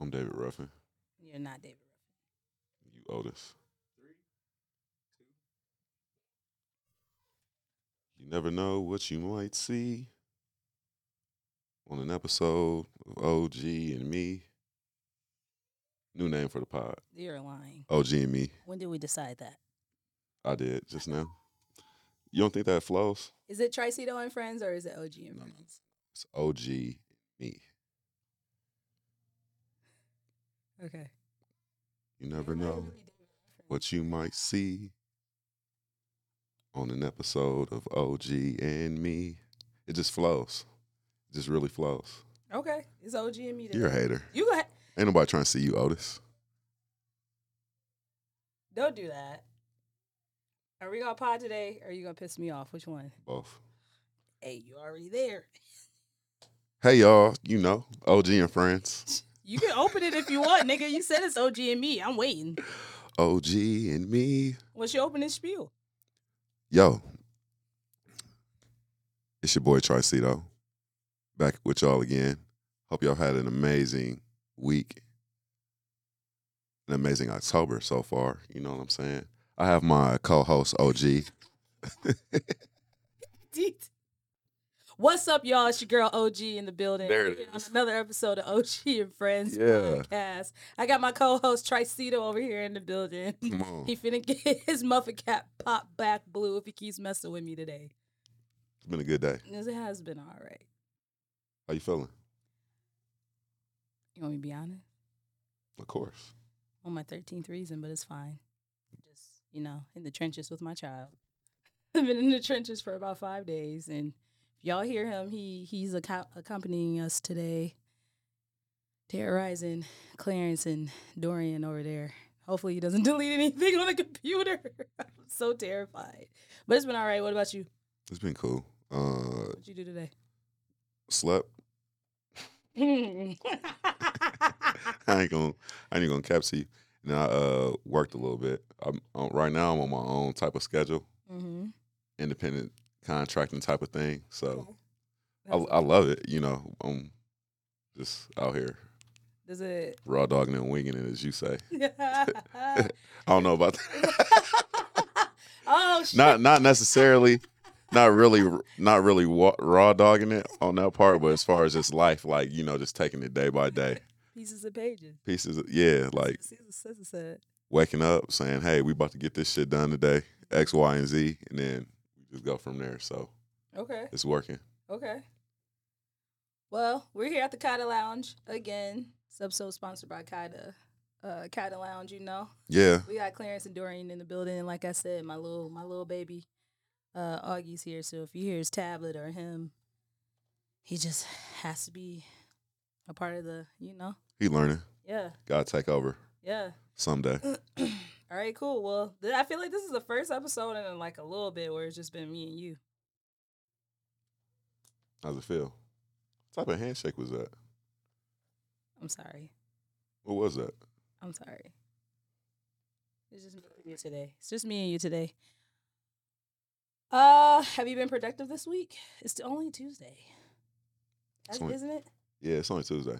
I'm David Ruffin. You're not David Ruffin. You Otis. You never know what you might see on an episode of OG and me. New name for the pod. You're lying. OG and me. When did we decide that? I did just now. You don't think that flows? Is it Tricito and Friends or is it OG and No, no. Friends? It's OG me. Okay. You never know really David Ruffin? what you might see on an episode of OG and me. It just flows. It just really flows. Okay. It's OG and me. You're a hater. You go ahead. Ain't nobody trying to see you, Otis. Don't do that. Are we gonna pod today or are you gonna piss me off? Which one? Both. Hey, you already there. Hey y'all, you know, OG and friends. You can open it if you want, nigga. You said it's OG and me. I'm waiting. OG and me. What's your opening spiel? Yo. It's your boy Tricito. Back with y'all again. Hope y'all had an amazing week. An amazing October so far. You know what I'm saying? I have my co-host OG. What's up, y'all? It's your girl OG in the building. There it on another episode of OG and Friends Yeah. podcast. I got my co-host Tricito over here in the building. Come on. He finna get his muffin cap pop back blue if he keeps messing with me today. It's been a good day. Yes, It has been all right. How you feeling? You want me to be honest? Of course. On my 13th reason, but it's fine. Just, you know, in the trenches with my child. I've been in the trenches for about five days. And y'all hear him, he he's acco- accompanying us today, terrorizing Clarence and Dorian over there. Hopefully he doesn't delete anything on the computer. I'm so terrified. But it's been all right. What about you? It's been cool. Uh What'd you do today? slept. I ain't gonna I ain't gonna cap to you. And I uh worked a little bit. I'm uh, right now I'm on my own type of schedule, mm-hmm. independent contracting type of thing. So I, I love it. You know, I'm just out here Does it? raw dogging and winging it, as you say. I don't know about that. oh shit! not not necessarily, not really, not really raw dogging it on that part. But as far as just life, like you know, just taking it day by day, Pieces of pages. pieces. Of, yeah, like Caesar- Caesar said. waking up saying, "Hey, we about to get this shit done today, X, Y, and Z," and then just go from there. So Okay. it's working. Okay. Well, we're here at the KYDA Lounge again. This episode sponsored by KYDA. Uh, KYDA Lounge, you know. Yeah, We got Clarence and Dorian in the building, and like I said, my little my little baby, uh, Augie's here. So if you hear his tablet or him, he just has to be a part of the, you know. he learning. Yeah, Gotta take over yeah. someday. All right, cool. Well, th- I feel like this is the first episode in like a little bit where it's just been me and you. How's it feel? What type of handshake was that? I'm sorry. What was that? I'm sorry. It's just me and you today. It's just me and you today. Uh, have you been productive this week? It's only Tuesday, It's only- isn't it? Yeah, it's only Tuesday.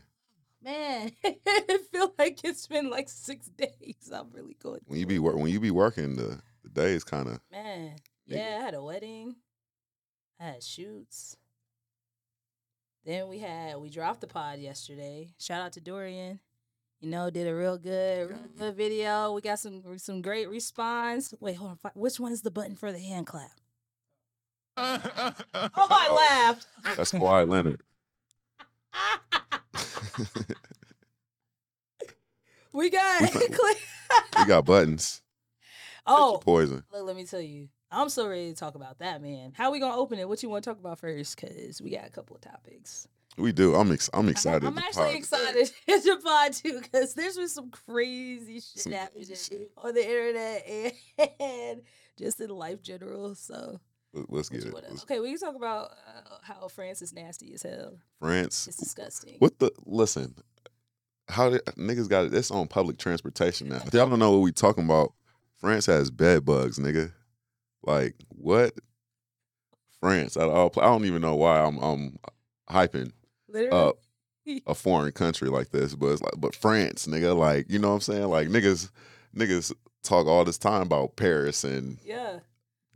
Man, I feel like it's been like six days. I'm really good. When you be it. wor- when you be working, the the day is kind of man, yeah, I had a wedding. I had shoots. Then we had we dropped the pod yesterday. Shout out to Dorian. You know, did a real good, real good video. We got some some great response. Wait, hold on. Which one is the button for the hand clap? Oh, I laughed. that's Kawhi Leonard. We got. We we got buttons. oh, Poison. look, let me tell you. I'm so ready to talk about that, man. How we gonna open it? What you want to talk about first? Cause we got a couple of topics. We do. I'm ex- I'm excited. I'm actually pod. excited to pod too, because there's been some crazy shit Some happening crazy on the internet and just in life general. So Let's get it. Let's- okay, we can talk about uh, how France is nasty as hell. France. It's disgusting. What the? Listen. How did niggas got it? It's on public transportation now. If y'all don't know what we talking about, France has bed bugs, nigga. Like what? France. I, I don't even know why I'm I'm hyping Literally, up a foreign country like this, but it's like, but France, nigga, like you know what I'm saying? Like niggas, niggas talk all this time about Paris and yeah,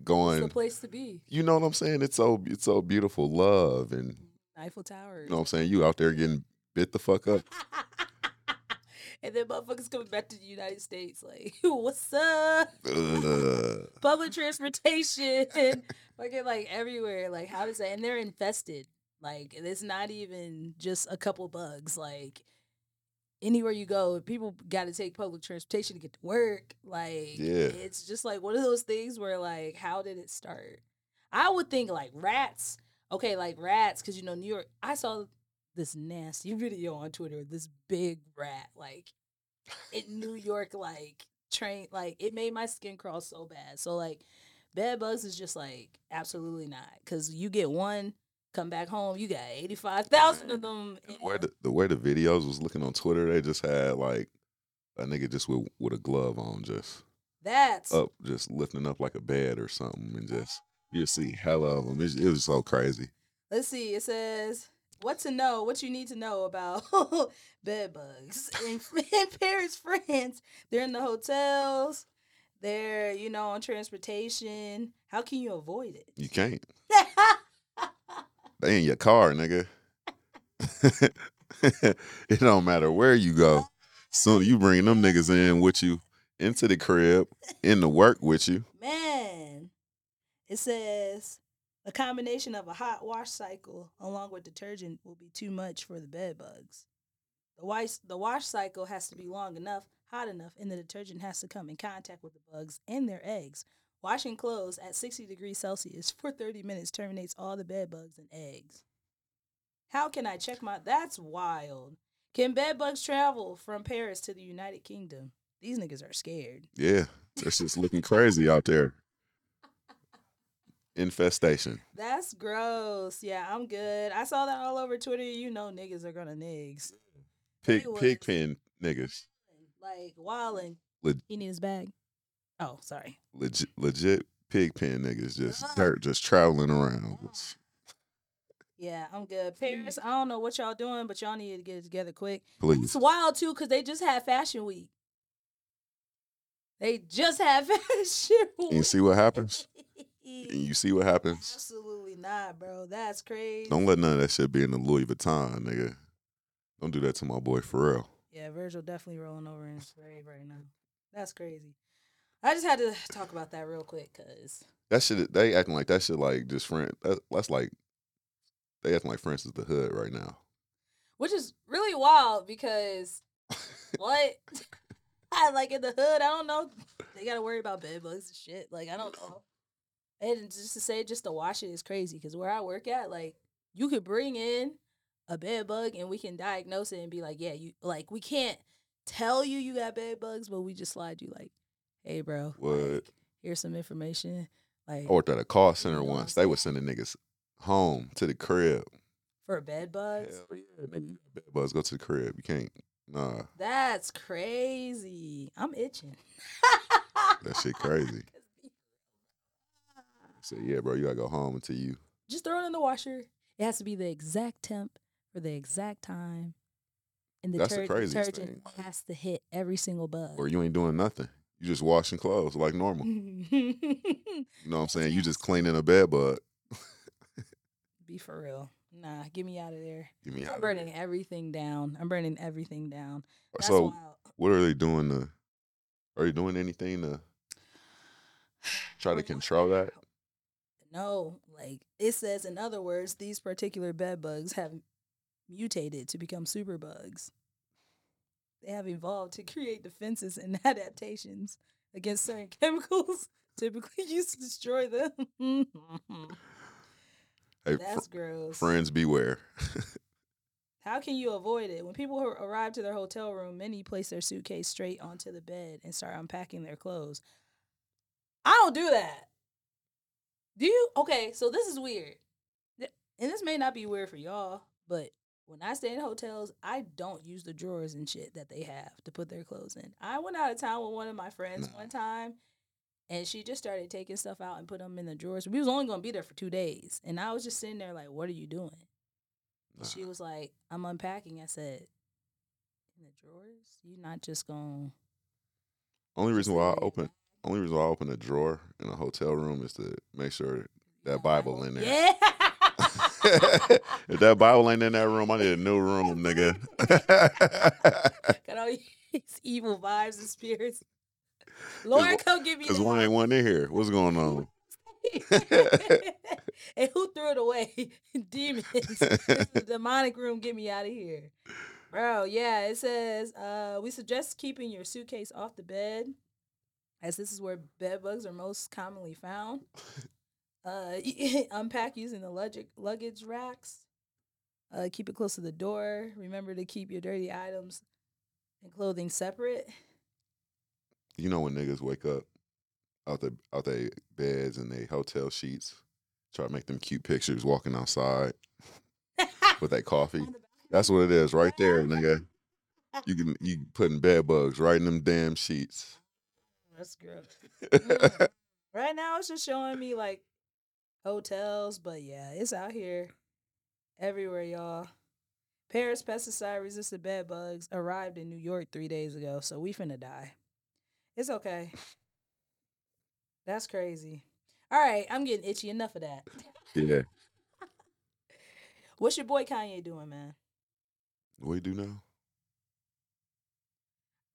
it's going. the place to be. You know what I'm saying? It's so it's so beautiful, love, and Eiffel Tower. you know what I'm saying. You out there getting bit the fuck up. and then motherfuckers coming back to the United States, like, what's up? Public transportation, fucking like everywhere. Like, how does that? And they're infested. Like, it's not even just a couple bugs. Like, anywhere you go, people got to take public transportation to get to work. Like, Yeah. it's just like one of those things where, like, how did it start? I would think like rats. Okay, like rats, because you know New York. I saw this nasty video on Twitter. This big rat, like in New York, like train, like it made my skin crawl so bad. So like, bed bugs is just like absolutely not, because you get one, come back home, you got eighty five thousand of them. the way the, the way the videos was looking on Twitter, they just had like a nigga just with with a glove on, just That's up, just lifting up like a bed or something, and just you see hella of them. It, it was so crazy. Let's see. It says what to know, what you need to know about bed bugs in, in Paris, France. They're in the hotels. They're you know on transportation. How can you avoid it? You can't. They in your car, nigga. it don't matter where you go. Soon you bring them niggas in with you into the crib, in the work with you. Man, it says a combination of a hot wash cycle along with detergent will be too much for the bed bugs. The wash the wash cycle has to be long enough, hot enough, and the detergent has to come in contact with the bugs and their eggs. Washing clothes at 60 degrees Celsius for 30 minutes terminates all the bed bugs and eggs. How can I check my That's wild. Can bed bugs travel from Paris to the United Kingdom? These niggas are scared. Yeah, it's just looking crazy out there. Infestation. That's gross. Yeah, I'm good. I saw that all over Twitter. You know niggas are gonna nigs. Pig pig pen niggas. Like wilding. Leg- He need his bag. Oh, sorry. Legit legit pig pen niggas just dirt just traveling around. Yeah, I'm good. Paris, I don't know what y'all doing, but y'all need to get it together quick. Please. It's wild too, because they just had fashion week. They just had fashion week. And you see what happens? And you see what happens? Absolutely not, bro. That's crazy. Don't let none of that shit be in the Louis Vuitton, nigga. Don't do that to my boy for real. Yeah, Virgil definitely rolling over in his grave right now. That's crazy. I just had to talk about that real quick because That shit, they acting like that shit like just friend. That, that's like they acting like France is the hood right now. which is really wild because what? I like in the hood. I don't know. They gotta worry about bed bugs and shit. Like I don't know. And just to say, just to wash it is crazy. Because where I work at, like you could bring in a bed bug and we can diagnose it and be like, yeah, you like we can't tell you you got bed bugs, but we just slide you like, hey, bro, What? like, here's some information. Like I worked at a call center You know what once. They were sending niggas home to the crib. for bed bugs. Hell yeah, nigga, bed bugs. Go to the crib. You can't. Nah, That's crazy. I'm itching. that shit crazy. So yeah, bro, you gotta go home until you. Just throw it in the washer. It has to be the exact temp for the exact time. And the That's the deter- craziest detergent thing. has to hit every single bug. Or you ain't doing nothing. You just washing clothes like normal. You know what I'm saying? You just cleaning a bed bug. Be for real. Nah, get me out of there. Give me out. I'm burning everything down. I'm burning everything down. Uh, that's So, wild. what are they doing to? Are you doing anything to try to control that? No, like it says in other words, these particular bed bugs have mutated to become super bugs. They have evolved to create defenses and adaptations against certain chemicals typically used to destroy them. Hey, That's fr- gross. friends beware. How can you avoid it? When people arrive to their hotel room, many place their suitcase straight onto the bed and start unpacking their clothes. I don't do that. Do you? Okay, so this is weird. And this may not be weird for y'all, but when I stay in hotels, I don't use the drawers and shit that they have to put their clothes in. I went out of town with one of my friends Nah. one time, and she just started taking stuff out and put them in the drawers. We was only gonna be there for two days, and I was just sitting there like, "What are you doing?" And she was like, I'm unpacking. I said, In the drawers? You're not just gonna Only reason why I open only reason why I open a drawer in a hotel room is to make sure that Bible in there. Yeah. If that Bible ain't in that room, I need a new room, nigga. Got all these evil vibes and spirits. Lord, come give me Cause one ain't one in here. What's going on? and who threw it away? Demons. The demonic room. Get me out of here. Bro, yeah, it says uh, we suggest keeping your suitcase off the bed, as this is where bed bugs are most commonly found. Uh, unpack using the luggage luggage racks. Uh, keep it close to the door. Remember to keep your dirty items and clothing separate. You know when niggas wake up out the out their beds and they hotel sheets, try to make them cute pictures walking outside with that coffee. On the balcony. That's what it is, right there, nigga. You can you putting bed bugs right in them damn sheets. That's gross. Right now, it's just showing me like hotels, but yeah, it's out here everywhere, y'all. Paris pesticide resistant bed bugs arrived in New York three days ago, so we finna die. It's okay. That's crazy. All right, I'm getting itchy. Enough of that. yeah. What's your boy Kanye doing, man? What you do now?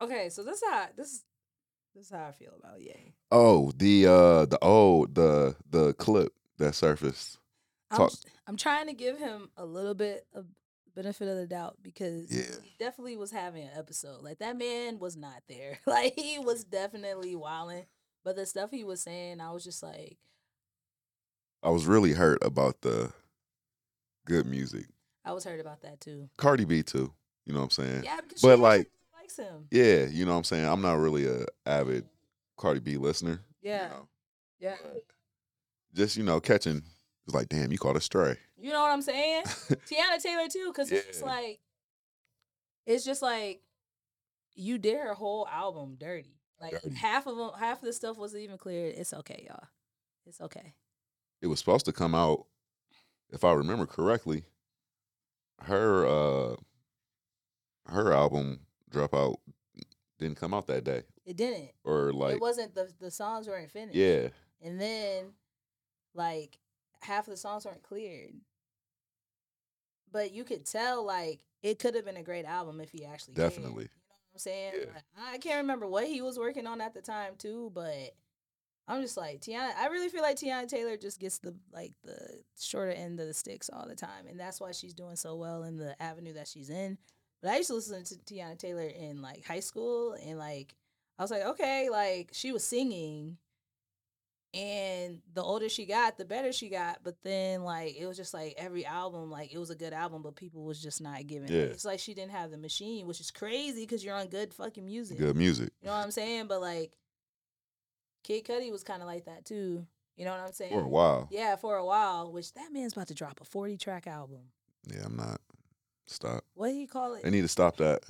Okay, so this is how this is this is how I feel about Ye. Oh, the uh the old the the clip that surfaced. I'm, I'm trying to give him a little bit of benefit of the doubt because Yeah. he definitely was having an episode. Like that man was not there. Like he was definitely wilding. But the stuff he was saying, I was just like, I was really hurt about the good music. I was hurt about that too. Cardi B too. You know what I'm saying? Yeah, because But, she like- likes him. Yeah, you know what I'm saying? I'm not really a avid Cardi B listener. you Yeah, know. yeah. Just, you know, catching it's like, damn, you caught a stray. You know what I'm saying? Teyana Taylor too, because it's just like, it's just like, you did her whole album dirty. Like Dirty. half of them, half of the stuff wasn't even cleared. It's okay, y'all. It's okay. it was supposed to come out, if I remember correctly, her uh her album Dropout didn't come out that day. It didn't. Or like it wasn't the the songs weren't finished. Yeah. And then like half of the songs weren't cleared. But you could tell like it could have been a great album if he actually cared. Definitely. You know what I'm saying? Yeah. Like, I can't remember what he was working on at the time too, but I'm just like Teyana. I really feel like Teyana Taylor just gets the like the shorter end of the sticks all the time, and that's why she's doing so well in the avenue that she's in. But I used to listen to Teyana Taylor in like high school, and like I was like, okay, like she was singing, and the older she got, the better she got. But then like it was just like every album, like it was a good album, but people was just not giving. Yeah. It's like she didn't have the machine, which is crazy because you're on good fucking music. Good music. You know what I'm saying? But like Kid Cudi was kind of like that too. You know what I'm saying? For a while. Yeah, for a while. Which that man's about to drop a 40 track album. Yeah, I'm not. Stop. What do you call it? i need to stop that.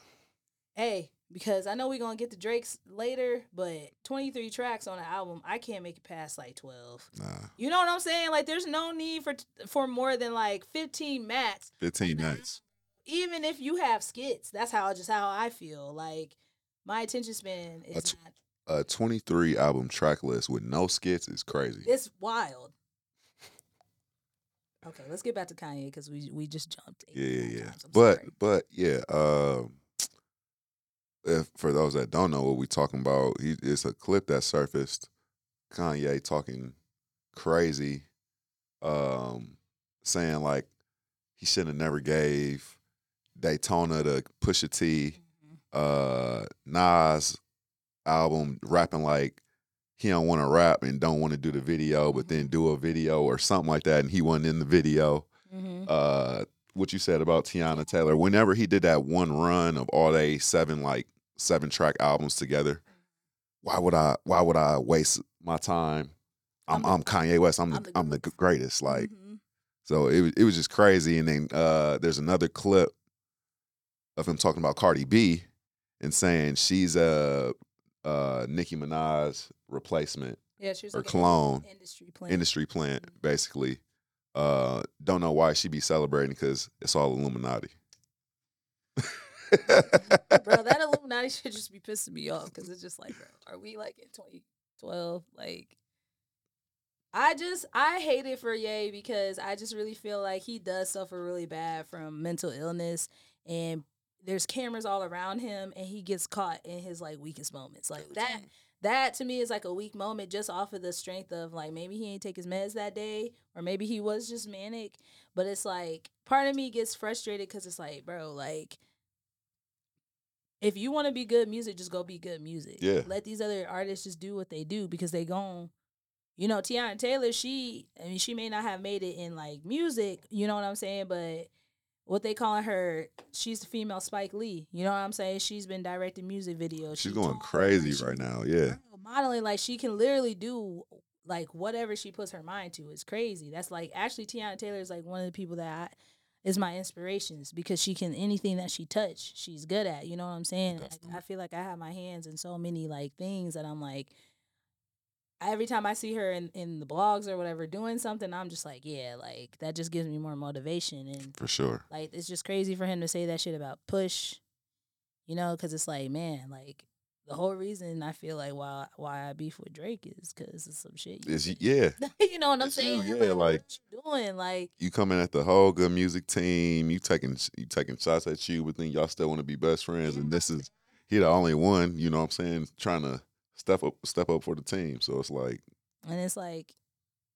hey, because I know we're gonna get the Drake's later, but 23 tracks on an album, I can't make it past like 12. Nah. You know what I'm saying? Like, there's no need for for more than like 15 max. 15 nights. Even if you have skits, that's how just how I feel. Like, my attention span is That's- not. A 23 album track list with no skits is crazy. It's wild. Okay, let's get back to Kanye because we we just jumped. Yeah, yeah, yeah. But sorry. but yeah, um if for those that don't know what we're talking about, he, it's a clip that surfaced. Kanye talking crazy, um, saying like he should have never gave Daytona to Pusha T. Mhm. Uh, Nas album rapping like he don't want to rap and don't want to do the video, but then do a video or something like that, and he wasn't in the video Mhm. uh what you said about Teyana Taylor. Whenever he did that one run of all day seven like seven track albums together, why would I why would I waste my time? I'm I'm Kanye West. I'm the I'm the greatest. Like Mhm. so it was it was just crazy. And then uh there's another clip of him talking about Cardi B and saying she's a uh Nicki Minaj replacement yeah, she was or like clone industry plant. industry plant, basically. Uh, don't know why she be celebrating because it's all Illuminati. bro, that Illuminati should just be pissing me off because it's just like, bro, are we like in 2012? Like, I just I hate it for Ye because I just really feel like he does suffer really bad from mental illness and there's cameras all around him and he gets caught in his like weakest moments. Like that that to me is like a weak moment just off of the strength of like maybe he ain't take his meds that day or maybe he was just manic. But it's like part of me gets frustrated because it's like, bro, like if you want to be good music, just go be good music. Yeah. Let these other artists just do what they do because they gon' you know, Teyana Taylor, she I mean, she may not have made it in like music, you know what I'm saying, but what they calling her, she's the female Spike Lee. You know what I'm saying? She's been directing music videos. She's She going crazy she- right now. Yeah. Modeling like she can literally do like whatever she puts her mind to. It's crazy. That's like actually Teyana Taylor is like one of the people that I, is my inspirations because she can anything that she touch, she's good at. You know what I'm saying? Definitely. I feel like I have my hands in so many like things that I'm like. Every time I see her in, in the blogs or whatever doing something, I'm just like, yeah, like that just gives me more motivation. And For sure. like it's just crazy for him to say that shit about push, you know, because it's like, man, like the whole reason I feel like why why I beef with Drake is because it's some shit. You, yeah. you know what I'm it's you, saying? yeah, like- you doing, like You coming at the whole good music team. You taking you taking shots at you, but then y'all still want to be best friends. And this is he the only one. You know what I'm saying? Trying to step up step up for the team. So it's like and it's like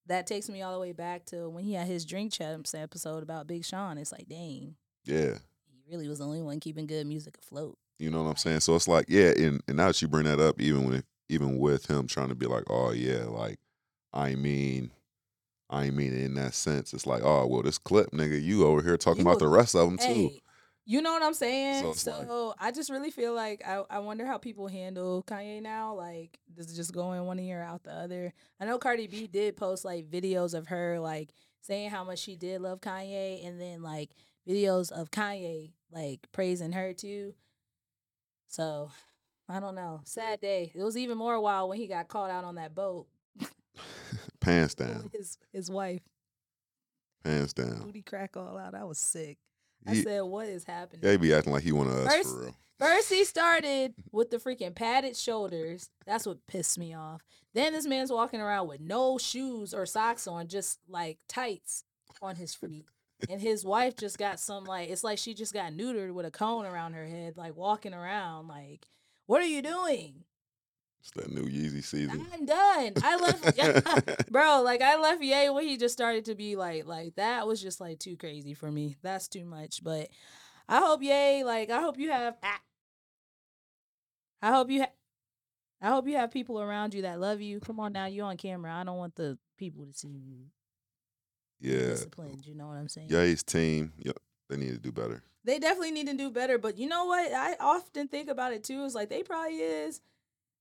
that takes me all the way back to when he had his drink champs episode about Big Sean. It's like, dang, yeah. he really was the only one keeping good music afloat. You know what I'm saying? So it's like, yeah, and, and now that you bring that up, even with even with him trying to be like, oh yeah, like I mean, I mean in that sense. It's like, oh well, this clip, nigga, you over here talking You about the rest of them too. You know what I'm saying? So So, like- I just really feel like I, I wonder how people handle Kanye now. Like, does it just go in one ear out the other? I know Cardi B did post like videos of her like saying how much she did love Kanye, and then like videos of Kanye like praising her too. So I don't know. Sad day. It was even more wild when he got caught out on that boat Pants with down, his his wife. pants down. Booty crack all out. I was sick. I He, said, "What is happening?" yeah, he be acting like he one of us First- for real. First, he started with the freaking padded shoulders. That's what pissed me off. Then this man's walking around with no shoes or socks on, just like tights on his feet. And his wife just got some like it's like she just got neutered with a cone around her head, like walking around. Like, what are you doing? It's that new Yeezy season. I'm done. I left, bro. Like I left Ye when he just started to be like, like that was just like too crazy for me. That's too much. But I hope Ye, like I hope you have, I hope you, ha- I hope you have people around you that love you. Come on now, you on camera. I don't want the people to see you yeah, disciplined. You know what I'm saying? Ye's team, yeah, they need to do better. They definitely need to do better. But you know what? I often think about it too. Is like they probably is.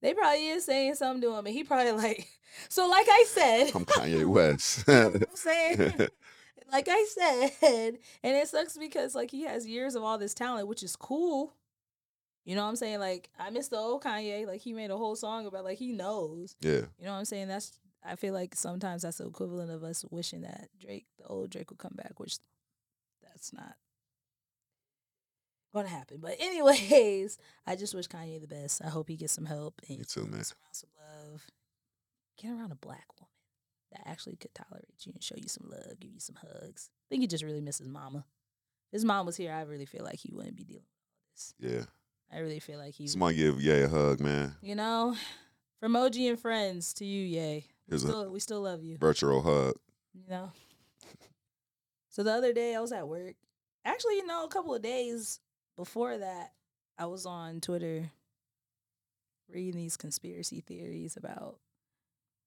They probably is saying something to him, and he probably like. So, like I said, I'm Kanye West. You know I'm saying? like I said, and it sucks because like he has years of all this talent, which is cool. You know what I'm saying? Like I miss the old Kanye. Like he made a whole song about like he knows. yeah, You know what I'm saying? That's I feel like sometimes that's the equivalent of us wishing that Drake, the old Drake, would come back, which that's not gonna happen. But anyways, I just wish Kanye the best. I hope he gets some help and Me too, man. gets around some love. Get around a black woman that actually could tolerate you and show you some love, give you some hugs. I think he just really misses mama. If his mom was here, I really feel like he wouldn't be dealing with all this. yeah. I really feel like he Somebody give Ye a hug, man. you know, from OG and friends to you, yay. We Here's a- still, we still love you. Virtual hug. You know. So the other day I was at work. Actually, you know, a couple of days before that, I was on Twitter reading these conspiracy theories about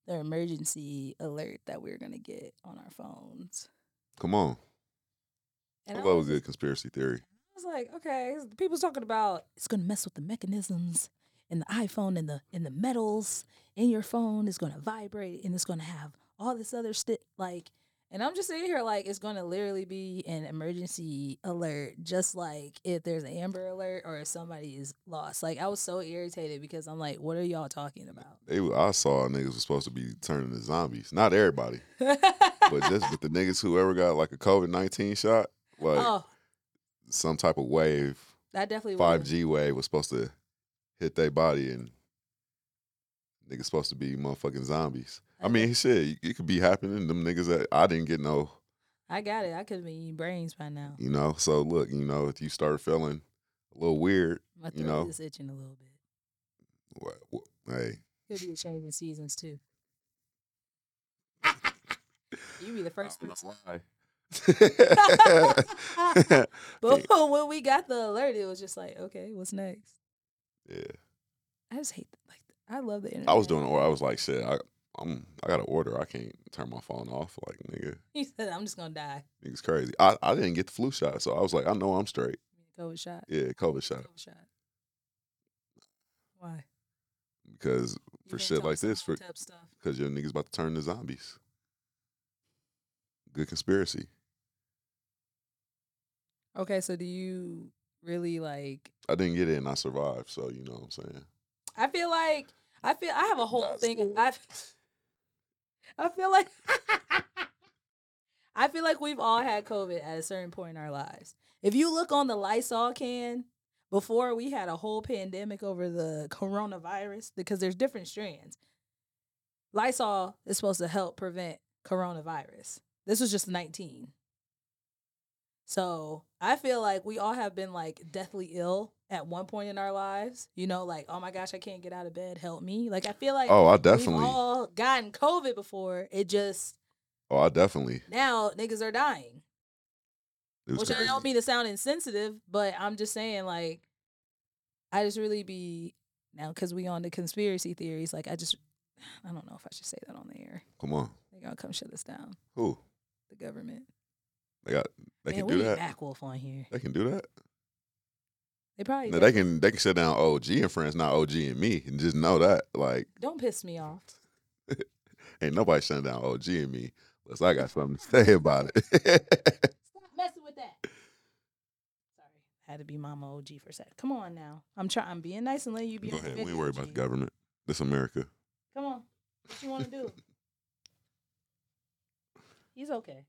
the emergency alert that we're gonna get on our phones. Come on. And I was, good conspiracy theory. I was like, okay, people's talking about it's gonna mess with the mechanisms in the iPhone and the in the metals in your phone is gonna vibrate and it's gonna have all this other shit like And I'm just sitting here like it's going to literally be an emergency alert, just like if there's an Amber Alert or if somebody is lost. Like I was so irritated because I'm like, what are y'all talking about? They, I saw niggas was supposed to be turning to zombies. Not everybody, but just with the niggas who ever got like a COVID nineteen shot, like oh, some type of wave, that definitely five was. G wave was supposed to hit their body, and niggas supposed to be motherfucking zombies. I mean, shit, it could be happening. Them niggas that I didn't get no, I got it. I could have been eating brains by now. you know. So look, you know, if you start feeling a little weird, My throat you know. is itching a little bit. what, what, hey, Could be a change in seasons too. You be the first I person. don't know why. But when we got the alert, it was just like, okay, what's next? Yeah, I just hate like I love the internet. I was doing, or I was like, shit, I, I'm, I got an order. I can't turn my phone off. Like, nigga, He said, "I'm just gonna die." niggas crazy. I, I didn't get the flu shot, so I was like, I know I'm straight. COVID shot. Yeah, COVID shot. COVID shot. Why? Because for shit like this, for stuff. because your niggas about to turn to zombies. Good conspiracy. Okay, so do you really like? I didn't get it and I survived, so you know what I'm saying. I feel like I feel I have a whole That's thing. cool. I I feel like I feel like we've all had COVID at a certain point in our lives. If you look on the Lysol can, before we had a whole pandemic over the coronavirus, because there's different strands. Lysol is supposed to help prevent coronavirus. This was just 19. So I feel like we all have been like deathly ill at one point in our lives. You know, like, oh my gosh, I can't get out of bed. Help me. Like I feel like Oh, I we've definitely. all gotten COVID before. It just Oh, I definitely. now niggas are dying. Which I don't mean to sound insensitive, but I'm just saying like I just really be now because we on the conspiracy theories. Like I just I don't know if I should say that on the air. Come on, They gonna come shut us down. who The government. They got? They Man, can we do need that. back wolf on here. They can do that. They probably No, they can. They can shut down OG and friends, not OG and me, and just know that. Like, don't piss me off. ain't nobody shutting down OG and me unless I got something to say about it. Stop messing with that. Sorry, had to be Mama OG for a sec. Come on now. I'm trying. I'm being nice and letting you be. Go ahead. We ain't worried about the government. This America. Come on. What you want to do? He's okay.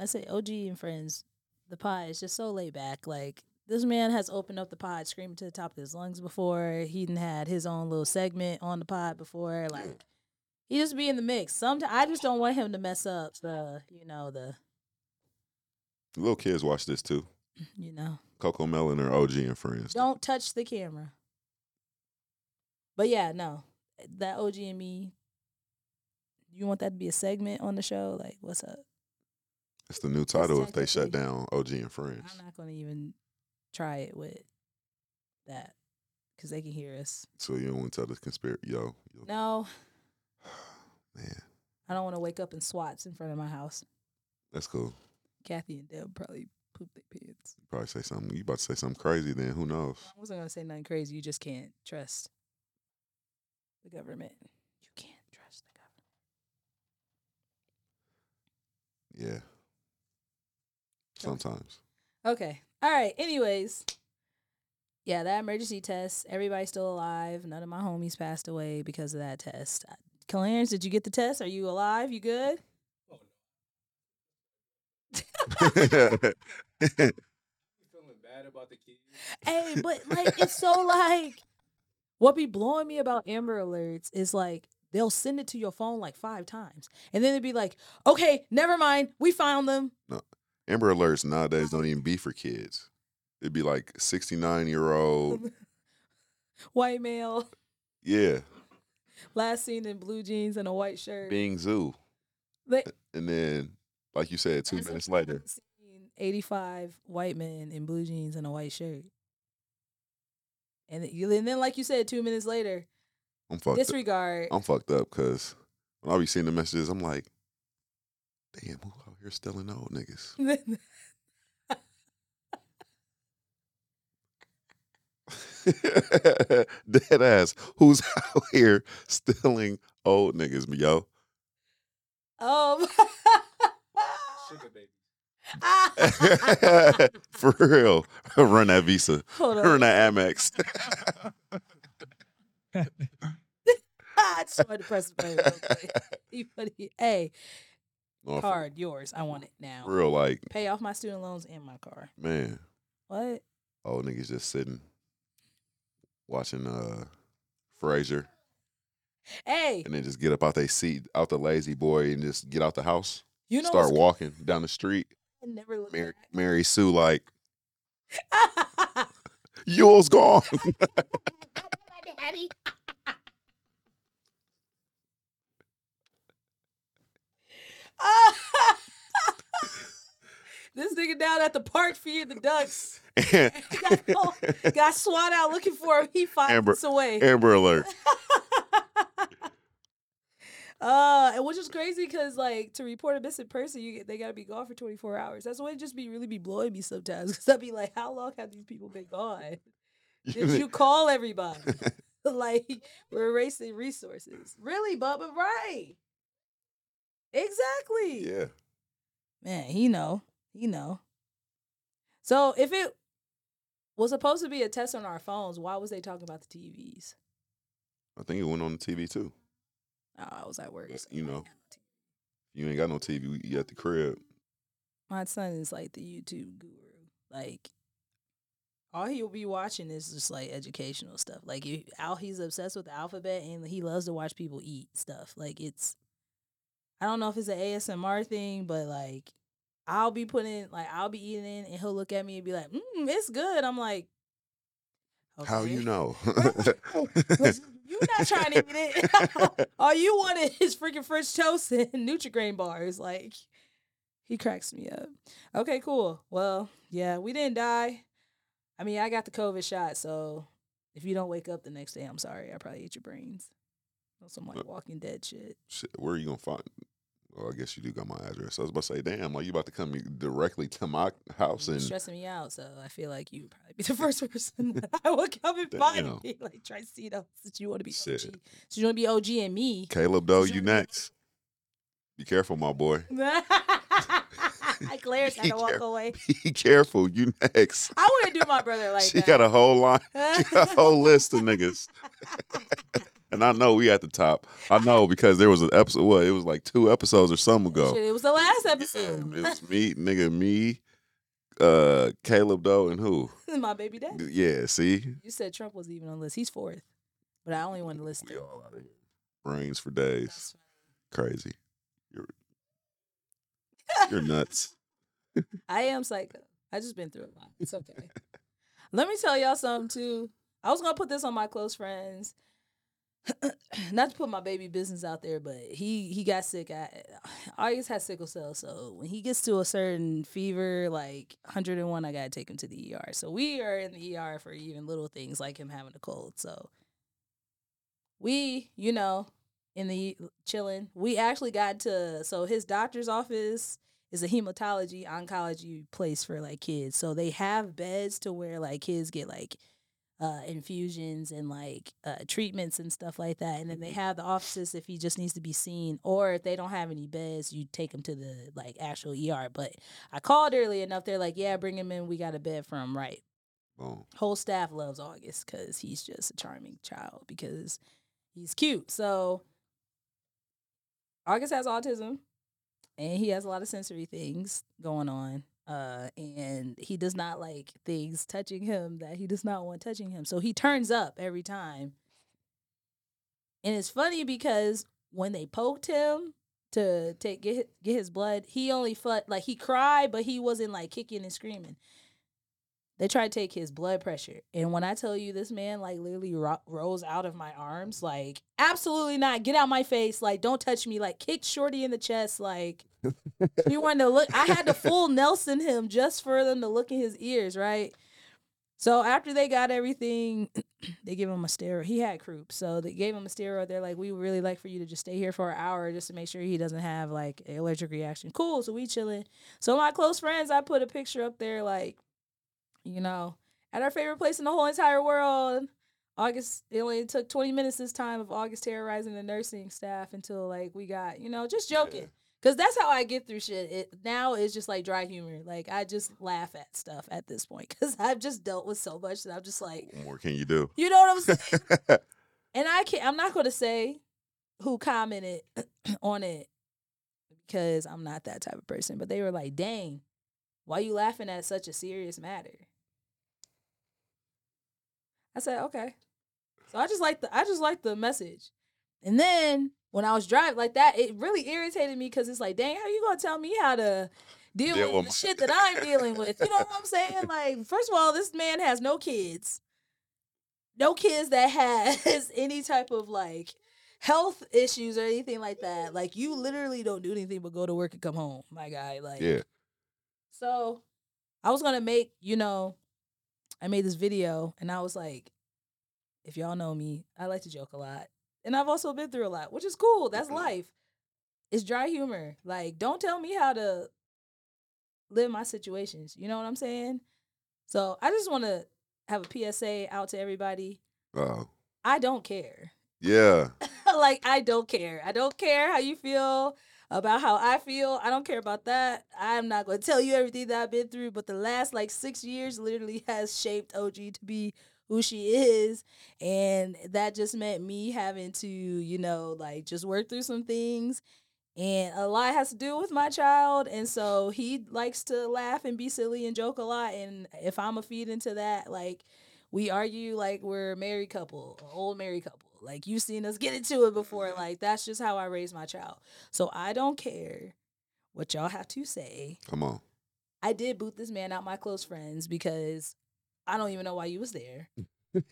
I say OG and friends. The pod is just so laid back. Like this man has opened up the pod screaming to the top of his lungs before. He had his own little segment on the pod before. Like he just be in the mix. Sometimes I just don't want him to mess up the, you know, the, Little kids watch this too. you know. Cocomelon or OG and friends. Don't touch the camera. But yeah, no. That OG and me. You want that to be a segment on the show? Like, what's up? It's the new title if they shut down OG and friends. I'm not gonna even try it with that because they can hear us. So you don't want to tell the conspiracy, yo, yo No, man, I don't want to wake up in SWATs in front of my house. that's cool. Kathy and Deb probably poop their pants. You probably say something. You about to say something crazy? Then who knows? I wasn't gonna say nothing crazy. You just can't trust the government. You can't trust the government. Yeah. Sometimes. Okay. All right. Anyways, yeah, that emergency test. Everybody's still alive. None of my homies passed away because of that test. Uh, Clarence, did you get the test? Are you alive? You good? Oh, feeling bad about the kids. Hey, but like it's so like what be blowing me about Amber Alerts is like they'll send it to your phone like five times, and then they'd be like, okay, never mind, we found them. Amber Alerts nowadays don't even be for kids. It'd be like 69 year old. White male, Yeah. last seen in blue jeans and a white shirt. Bing Zoo. They- And then, like you said, two minutes later, 85 white men in blue jeans and a white shirt. And then, you- and then like you said, two minutes later, I'm fucked up. disregard. I'm fucked up because when I be seeing the messages, I'm like, damn, who here stealing old niggas? Dead ass. Who's out here stealing old niggas, yo? Um. Sugar baby. For real. Run that Visa. Hold on. Run that Amex. I just wanted to press the button. real quick. You funny. Hey, No, for card yours. I want it now. real, like, Pay off my student loans and my car. man, What? old niggas just sitting watching uh Frasier Hey, and then just get up out their seat, out the lazy boy, and just get out the house, you know start what's walking down the street. I never look Mary, back. Mary Sue, like, Yule's gone. this nigga down at the park feeding the ducks. Got, got SWAT out looking for him. He Amber- minutes away. Amber Alert. uh, and which is crazy because like to report a missing person, you they gotta be gone for twenty four hours. That's why it just be really be blowing me sometimes. Cause I'd be like, how long have these people been gone? Did you call everybody? like we're erasing resources. Really, Bubba? Right? Exactly. yeah. Man, he know. He know. So if it was supposed to be a test on our phones, why was they talking about the TVs? I think it went on the TV too. Oh, I was at work. So you know. didn't have no TV. You ain't got no TV. You at the crib. My son is like the YouTube guru. Like all he'll be watching is just like educational stuff. Like you, Al, he's obsessed with the alphabet and he loves to watch people eat stuff. Like it's, I don't know if it's an ASMR thing, but like I'll be putting like I'll be eating and he'll look at me and be like, mm, "It's good." I'm like, How you know? You're not trying to eat it. All you wanted is freaking French toast and Nutri-Grain bars. Like, he cracks me up. Okay, cool. Well, yeah, we didn't die. I mean, I got the COVID shot, so if you don't wake up the next day, I'm sorry. I probably ate your brains. Some like Walking Dead shit. Shit, where are you gonna find? Well, I guess you do got my address. I was about to say, damn, like you about to come directly to my house You're and stressing me out, so I feel like you would probably be the first person that I would come and find Damn. me. Like, try to see those since you want to be Shit. OG. So you want to be OG and me. Caleb though, you next. Be careful, my boy. Claire's had to walk Careful. away. Be careful, you next. I wouldn't do my brother like she that. got a whole line, she got a whole list of niggas. And I know we at the top. I know because there was an episode. What it was like two episodes or something ago. Shit, it was the last episode. it was me, nigga, me, uh, Caleb Doe, and who? my baby daddy. Yeah, see, You said Trump was even on the list. He's fourth, but I only want to list we him. all out of here. Brains for days, That's crazy. You're you're nuts. I am psycho. I just been through a lot. It's okay. Let me tell y'all something too. I was gonna put this on my close friends. Not to put my baby business out there, but he he got sick. I always has sickle cell, so when he gets to a certain fever, like 101, I gotta take him to the ER. So we are in the ER for even little things like him having a cold. So we, you know, in the chilling. We actually got to so his doctor's office is a hematology oncology place for like kids. So they have beds to where like kids get like uh, infusions and like uh, treatments and stuff like that. And then they have the offices if he just needs to be seen, or if they don't have any beds, you take him to the like actual ER. But I called early enough. They're like, "Yeah, bring him in. We got a bed for him." Right. Boom. Whole staff loves August because he's just a charming child because he's cute. So August has autism and he has a lot of sensory things going on. Uh, and he does not like things touching him that he does not want touching him. So he turns up every time. And it's funny because when they poked him to take get get his blood, he only fought like he cried, but he wasn't like kicking and screaming. They tried to take his blood pressure, and when I tell you this man like literally ro- rose out of my arms, like absolutely not, get out my face, like don't touch me, like kicked Shorty in the chest, like he wanted to look. I had to full Nelson him just for them to look in his ears, right? So after they got everything, they give him a steroid. He had croup, so they gave him a steroid. They're like, we would really like for you to just stay here for an hour just to make sure he doesn't have like an allergic reaction. Cool. So we chilling. So my close friends, I put a picture up there, like, you know, at our favorite place in the whole entire world. August, it only took 20 minutes this time of August terrorizing the nursing staff until like we got, you know, just joking. Cause that's how I get through shit. It now is just like dry humor. Like I just laugh at stuff at this point because I've just dealt with so much that I'm just like, What more can you do? you know what I'm saying? and I can't. I'm not going to say who commented on it because I'm not that type of person. But they were like, "Dang, why you laughing at such a serious matter?" I said, "Okay." So I just like the I just like the message, and then when I was driving like that, it really irritated me because it's like, "Dang, how you gonna tell me how to?" Deal, Deal with with the shit that I'm dealing with. You know what I'm saying? Like, first of all, this man has no kids no kids that has any type of like health issues or anything like that. Like you literally don't do anything but go to work and come home, my guy. Like yeah. so I was gonna make, you know, I made this video and I was like, if y'all know me, I like to joke a lot. And I've also been through a lot, which is cool. That's mm-hmm. life. It's dry humor. Like, don't tell me how to live my situations. You know what I'm saying? So I just wanna have a PSA out to everybody. Oh. I don't care. Yeah. like I don't care. I don't care how you feel about how I feel. I don't care about that. I'm not going to tell you everything that I've been through, but the last like 6 years literally has shaped OG to be who she is. And that just meant me having to, you know, like just work through some things. And a lot has to do with my child. And so he likes to laugh and be silly and joke a lot. And if i'm a feed into that like we argue like we're a married couple old married couple like you've seen us get into it before mm-hmm. like that's just how i raise my child so i don't care what y'all have to say Come on. i did boot this man out my close friends because i don't even know why you was there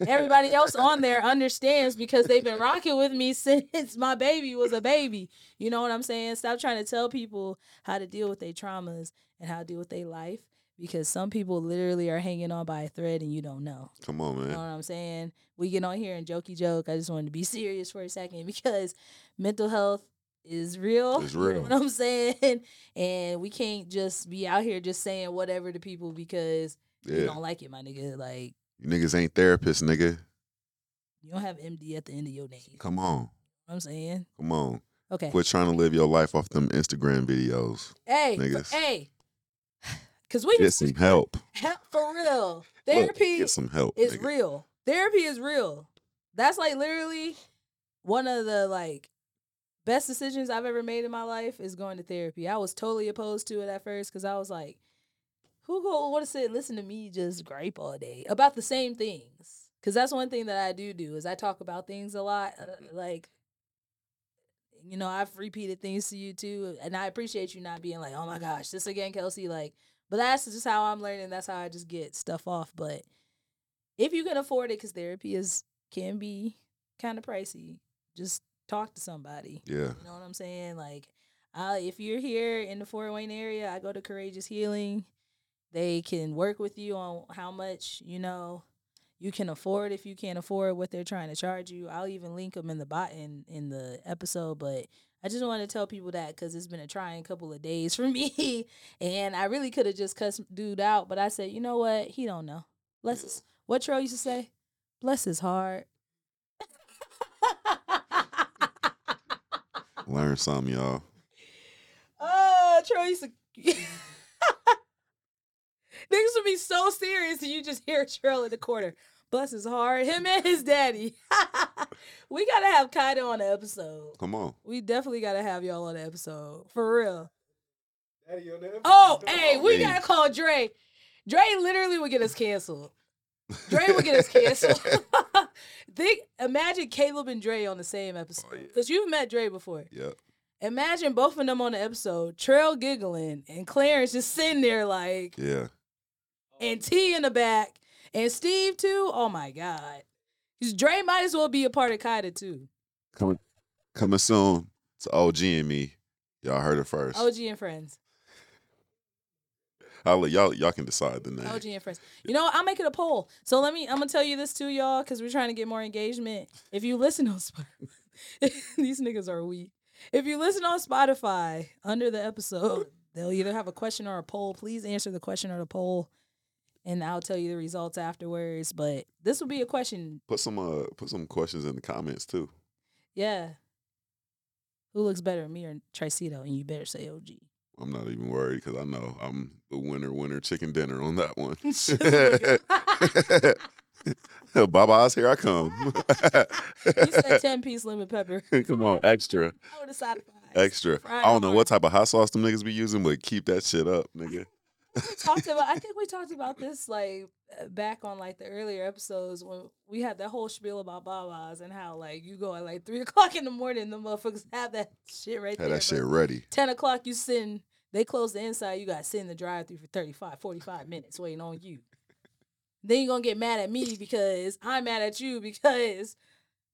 Everybody else on there understands because they've been rocking with me since my baby was a baby. You know what I'm saying? Stop trying to tell people how to deal with their traumas and how to deal with their life because some people literally are hanging on by a thread and you don't know. Come on, man. You know what I'm saying? We get on here and jokey joke. I just wanted to be serious for a second because mental health is real. It's You know real. what I'm saying? And we can't just be out here just saying whatever to people because you don't like it, my nigga. Like You niggas ain't therapists, nigga. you don't have MD at the end of your name. Come on. know what I'm saying? Come on. Okay. Quit trying to live your life off them Instagram videos. Hey, niggas. hey. Cause we Get some help. help for real. Look, Therapy get some help. is nigga. real. Therapy is real. That's like literally one of the like best decisions I've ever made in my life is going to therapy. I was totally opposed to it at first because I was like, who go want to sit and listen to me just gripe all day about the same things? Because that's one thing that I do do is I talk about things a lot. uh, like, you know, I've repeated things to you too, and I appreciate you not being like, oh my gosh, this again, Kelsey. Like, but that's just how I'm learning. That's how I just get stuff off. But if you can afford it, because therapy is can be kind of pricey, just talk to somebody. Yeah. You know what I'm saying? Like, uh, if you're here in the Fort Wayne area, I go to Courageous Healing. They can work with you on how much you know you can afford. If you can't afford what they're trying to charge you, I'll even link them in the bot in in the episode. But I just want to tell people that because it's been a trying couple of days for me, and I really could have just cussed dude out, but I said, you know what? He don't know. Bless his. What Troy used to say? Bless his heart. Learn something, y'all. Oh, Troy used to. Niggas would be so serious, and you just hear Trill in the corner. Bless his heart, him and his daddy. we gotta have KYDA on the episode. Come on. We definitely gotta have y'all on the episode for real. Daddy on the Oh, episode. hey, we Hey. gotta call Dre. Dre literally would get us canceled. Dre would get us canceled. Think, imagine Caleb and Dre on the same episode Oh, yeah. because you've met Dre before. Yep. Imagine both of them on the episode, Trail giggling and Clarence just sitting there like, Yeah. and T in the back, and Steve too. Oh my god, Dre might as well be a part of KYDA too. Coming coming soon to OG and me. Y'all heard it first. OG and friends, I'll let y'all y'all can decide the name. OG and friends. You know. I'll make it a poll. So let me. I'm gonna tell you this too, y'all, because we're trying to get more engagement. If you listen on Spotify, these niggas are weak. If you listen on Spotify under the episode, they'll either have a question or a poll. Please answer the question or the poll, and I'll tell you the results afterwards. But this would be a question. Put some uh put some questions in the comments too. Yeah. Who looks better, me or Tricito? And you better say OG. I'm not even worried because I know I'm the winner, winner, chicken dinner on that one. Baba's here I come. you said ten piece lemon pepper. come on, extra, I would have side extra. Fried I don't know what type of hot sauce them niggas be using, but keep that shit up, nigga. Talked about. I think we talked about this like uh, back on like the earlier episodes when we had that whole spiel about Baba's and how like you go at like three o'clock in the morning, the motherfuckers have that shit right Had there. that shit ready. Ten o'clock, you sitting. They close the inside. You got to sit in the drive-through for 35, 45 minutes waiting on you. Then you're gonna get mad at me because I'm mad at you because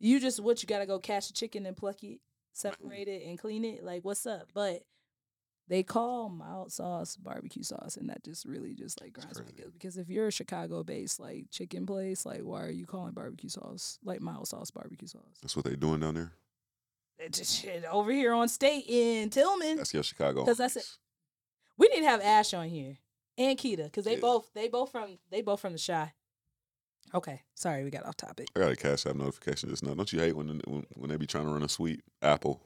you just what you gotta go catch the chicken and pluck it, separate it, and clean it. Like what's up? But they call mild sauce barbecue sauce, and that just really just like grinds my gears. Because if you're a Chicago-based like chicken place, like why are you calling barbecue sauce like mild sauce barbecue sauce? That's what they doing down there. It's just shit over here on State in Tillman. That's your Chicago. 'Cause that's it. We need to have Ash on here and Keita because they Yeah. both they both from they both from the shy. Okay, sorry we got off topic. I got a cash app notification just now. Don't you hate when when, when they be trying to run a sweet Apple?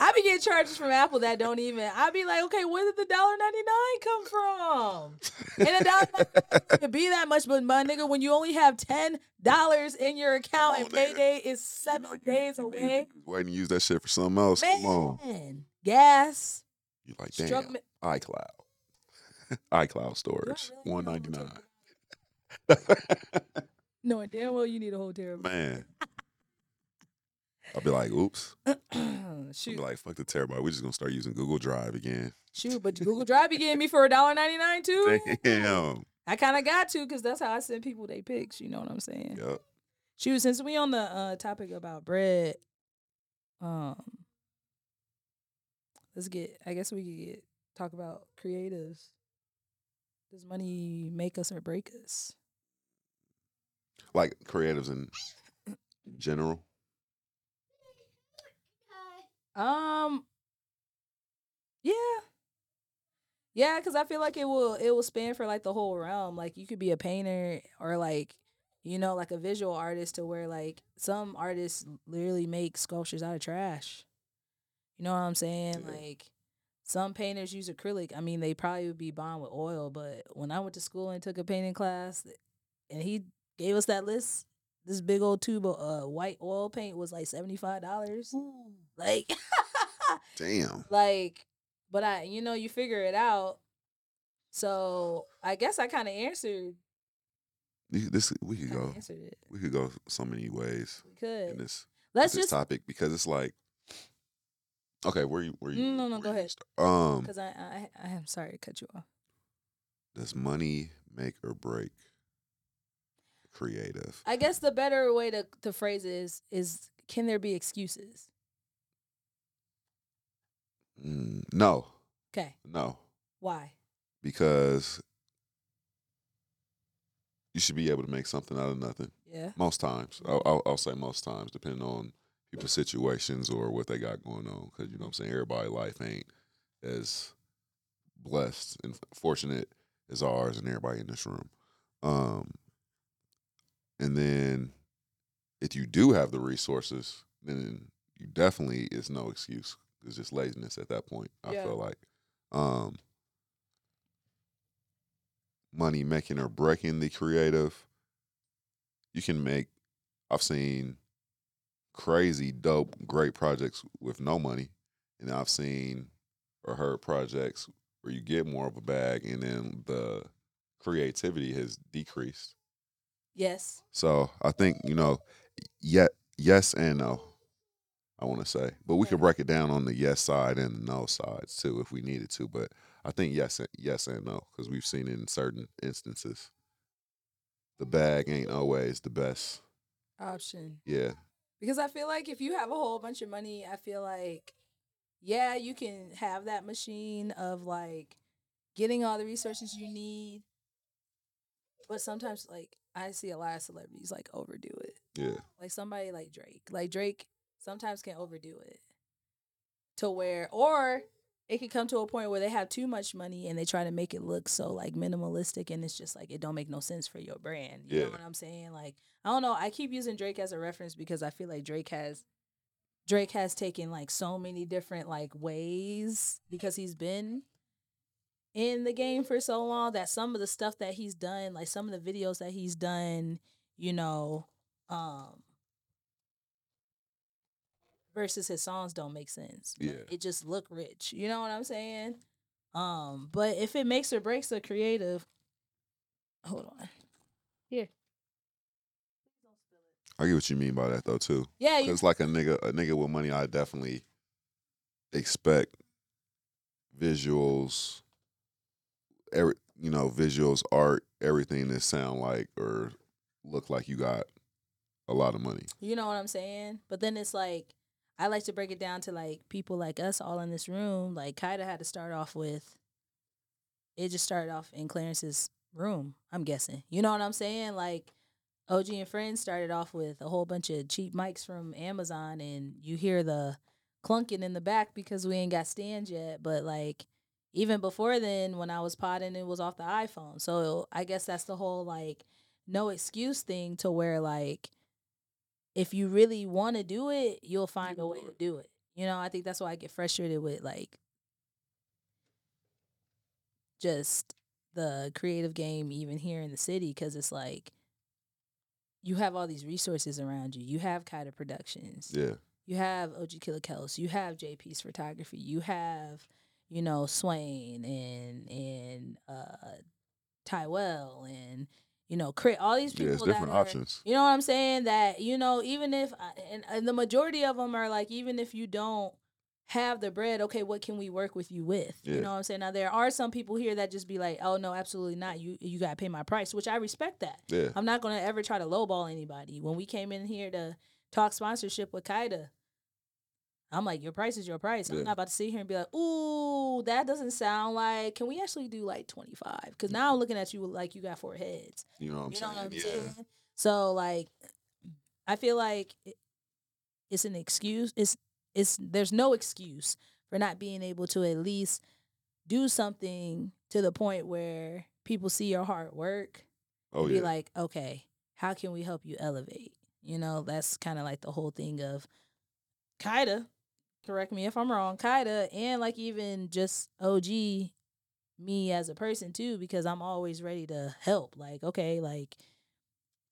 I be getting charges from Apple that don't even. I be like, okay, where did the dollar ninety nine come from? And a dollar to be that much, but my nigga, when you only have ten dollars in your account and on, nigga. payday is seven days away, Waiting to use that shit for something else. Come on. gas. You like damn Struck me. iCloud. iCloud storage. Really One ninety nine. Knowing damn well you need a whole terabyte. Man. I'll be like, oops. I'll Shoot. be like, fuck the terabyte. We're just gonna start using Google Drive again. Shoot, but Google Drive be getting me for a dollar ninety nine too. Damn. I kind of got to because that's how I send people they pics. You know what I'm saying? Yep. Shoot, since we on the uh, topic about bread, um, let's get. I guess we could get talk about creatives. Does money make us or break us? Like creatives in general. Um, yeah, yeah, because I feel like it will it will span for like the whole realm. Like you could be a painter or like you know like a visual artist to where like some artists literally make sculptures out of trash. You know what I'm saying? Yeah. Like some painters use acrylic. I mean, they probably would be bond with oil, but when I went to school and took a painting class, and he gave us that list, this big old tube of uh, white oil paint was like seventy five dollars. Like, Damn. like, but I, you know, you figure it out. So I guess I kind of answered. This we could go. it. We could go so many ways We could. in this Let's this just topic because it's like okay, where you where you No, no, where go ahead. Um because I, I, I am sorry to cut you off. does money make or break creative? I guess the better way to to phrase it is is can there be excuses? Mm, no. Okay, No. why? Because you should be able to make something out of nothing. Yeah. Most times, I'll, I'll, I'll say most times, depending on people's situations or what they got going on. Because you know, what I'm saying everybody' life ain't as blessed and fortunate as ours and everybody in this room. Um, and then if you do have the resources, then you definitely is no excuse. It's just laziness at that point. I Yeah. feel like. Um, money making or breaking the creative. You can make. I've seen crazy, dope, great projects with no money, and I've seen or heard projects where you get more of a bag, and then the creativity has decreased. Yes. So I think you know, yet yes and no. I want to say, but we could break it down on the yes side and the no sides too if we needed to. But I think yes, and- yes and no because we've seen in certain instances. The bag ain't always the best. Option. Yeah, Because I feel like if you have a whole bunch of money, I feel like, yeah, you can have that machine of like getting all the resources you need. But sometimes, like, I see a lot of celebrities like overdo it. yeah, Like somebody like Drake. Like Drake sometimes can overdo it to where, or it could come to a point where they have too much money and they try to make it look so like minimalistic and it's just like it don't make no sense for your brand. You know Yeah. what I'm saying? Like I don't know. I keep using Drake as a reference because I feel like Drake has Drake has taken like so many different like ways because he's been in the game for so long that some of the stuff that he's done, like some of the videos that he's done, you know, um versus his songs don't make sense. Yeah. It just look rich. You know what I'm saying? Um, but if it makes or breaks a creative hold on. Here. I get what you mean by that though too. Yeah, you Cause like a nigga, a nigga with money, I definitely expect visuals, every you know, visuals, art, everything that sound like or look like you got a lot of money. You know what I'm saying? But then it's like I like to break it down to like people like us all in this room. Like KYDA had to start off with it just started off in Clarence's room, I'm guessing. You know what I'm saying? Like OG and Friends started off with a whole bunch of cheap mics from Amazon and you hear the clunking in the back because we ain't got stands yet. But like even before then when I was potting it was off the iPhone. So I guess that's the whole like no excuse thing to where like if you really want to do it, you'll find a way to do it. You know, I think that's why I get frustrated with like just the creative game even here in the city cuz it's like you have all these resources around you. You have KYDA Productions. Yeah. You have OG Killer Kels. You have JP's photography. You have, you know, Swain and and uh Tywell and you know, Crit, all these people Yeah, different are, options. you know what I'm saying? That you know, even if I- and, and the majority of them are like, even if you don't have the bread, okay, what can we work with you with? Yeah. You know what I'm saying? Now there are some people here that just be like, oh no, absolutely not. You you gotta pay my price, which I respect that. Yeah. I'm not gonna ever try to lowball anybody. When we came in here to talk sponsorship with KYDA, I'm like, your price is your price. Yeah. I'm not about to sit here and be like, ooh, that doesn't sound like. Can we actually do like 25? Because now I'm looking at you like you got four heads. You know what I'm You know saying? what I'm yeah. saying? So like, I feel like it, it's an excuse. It's it's there's no excuse for not being able to at least do something to the point where people see your hard work Oh and be yeah. like, okay, how can we help you elevate? You know, that's kind of like the whole thing of KYDA. Correct me if I'm wrong, KYDA, and like even just OG, me as a person too, because I'm always ready to help. Like, okay, like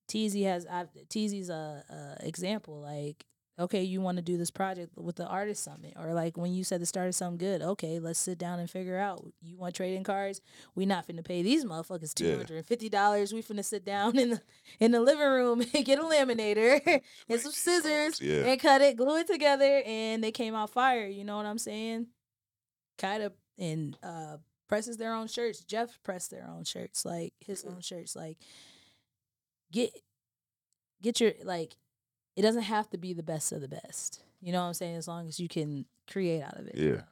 Teasy has, I've Teasy's a, a example. Like, okay, you want to do this project with the artist summit, or like when you said the started something good. Okay, let's sit down and figure out. You want trading cards? We not finna pay these motherfuckers two hundred and fifty dollars. We finna sit down in the in the living room and get a laminator and some scissors Yeah. and cut it, glue it together, and they came out fire. You know what I'm saying? Kind of and uh presses their own shirts. Jeff pressed their own shirts, like his own shirts. Like get get your like it doesn't have to be the best of the best. You know what I'm saying? As long as you can create out of it. Yeah.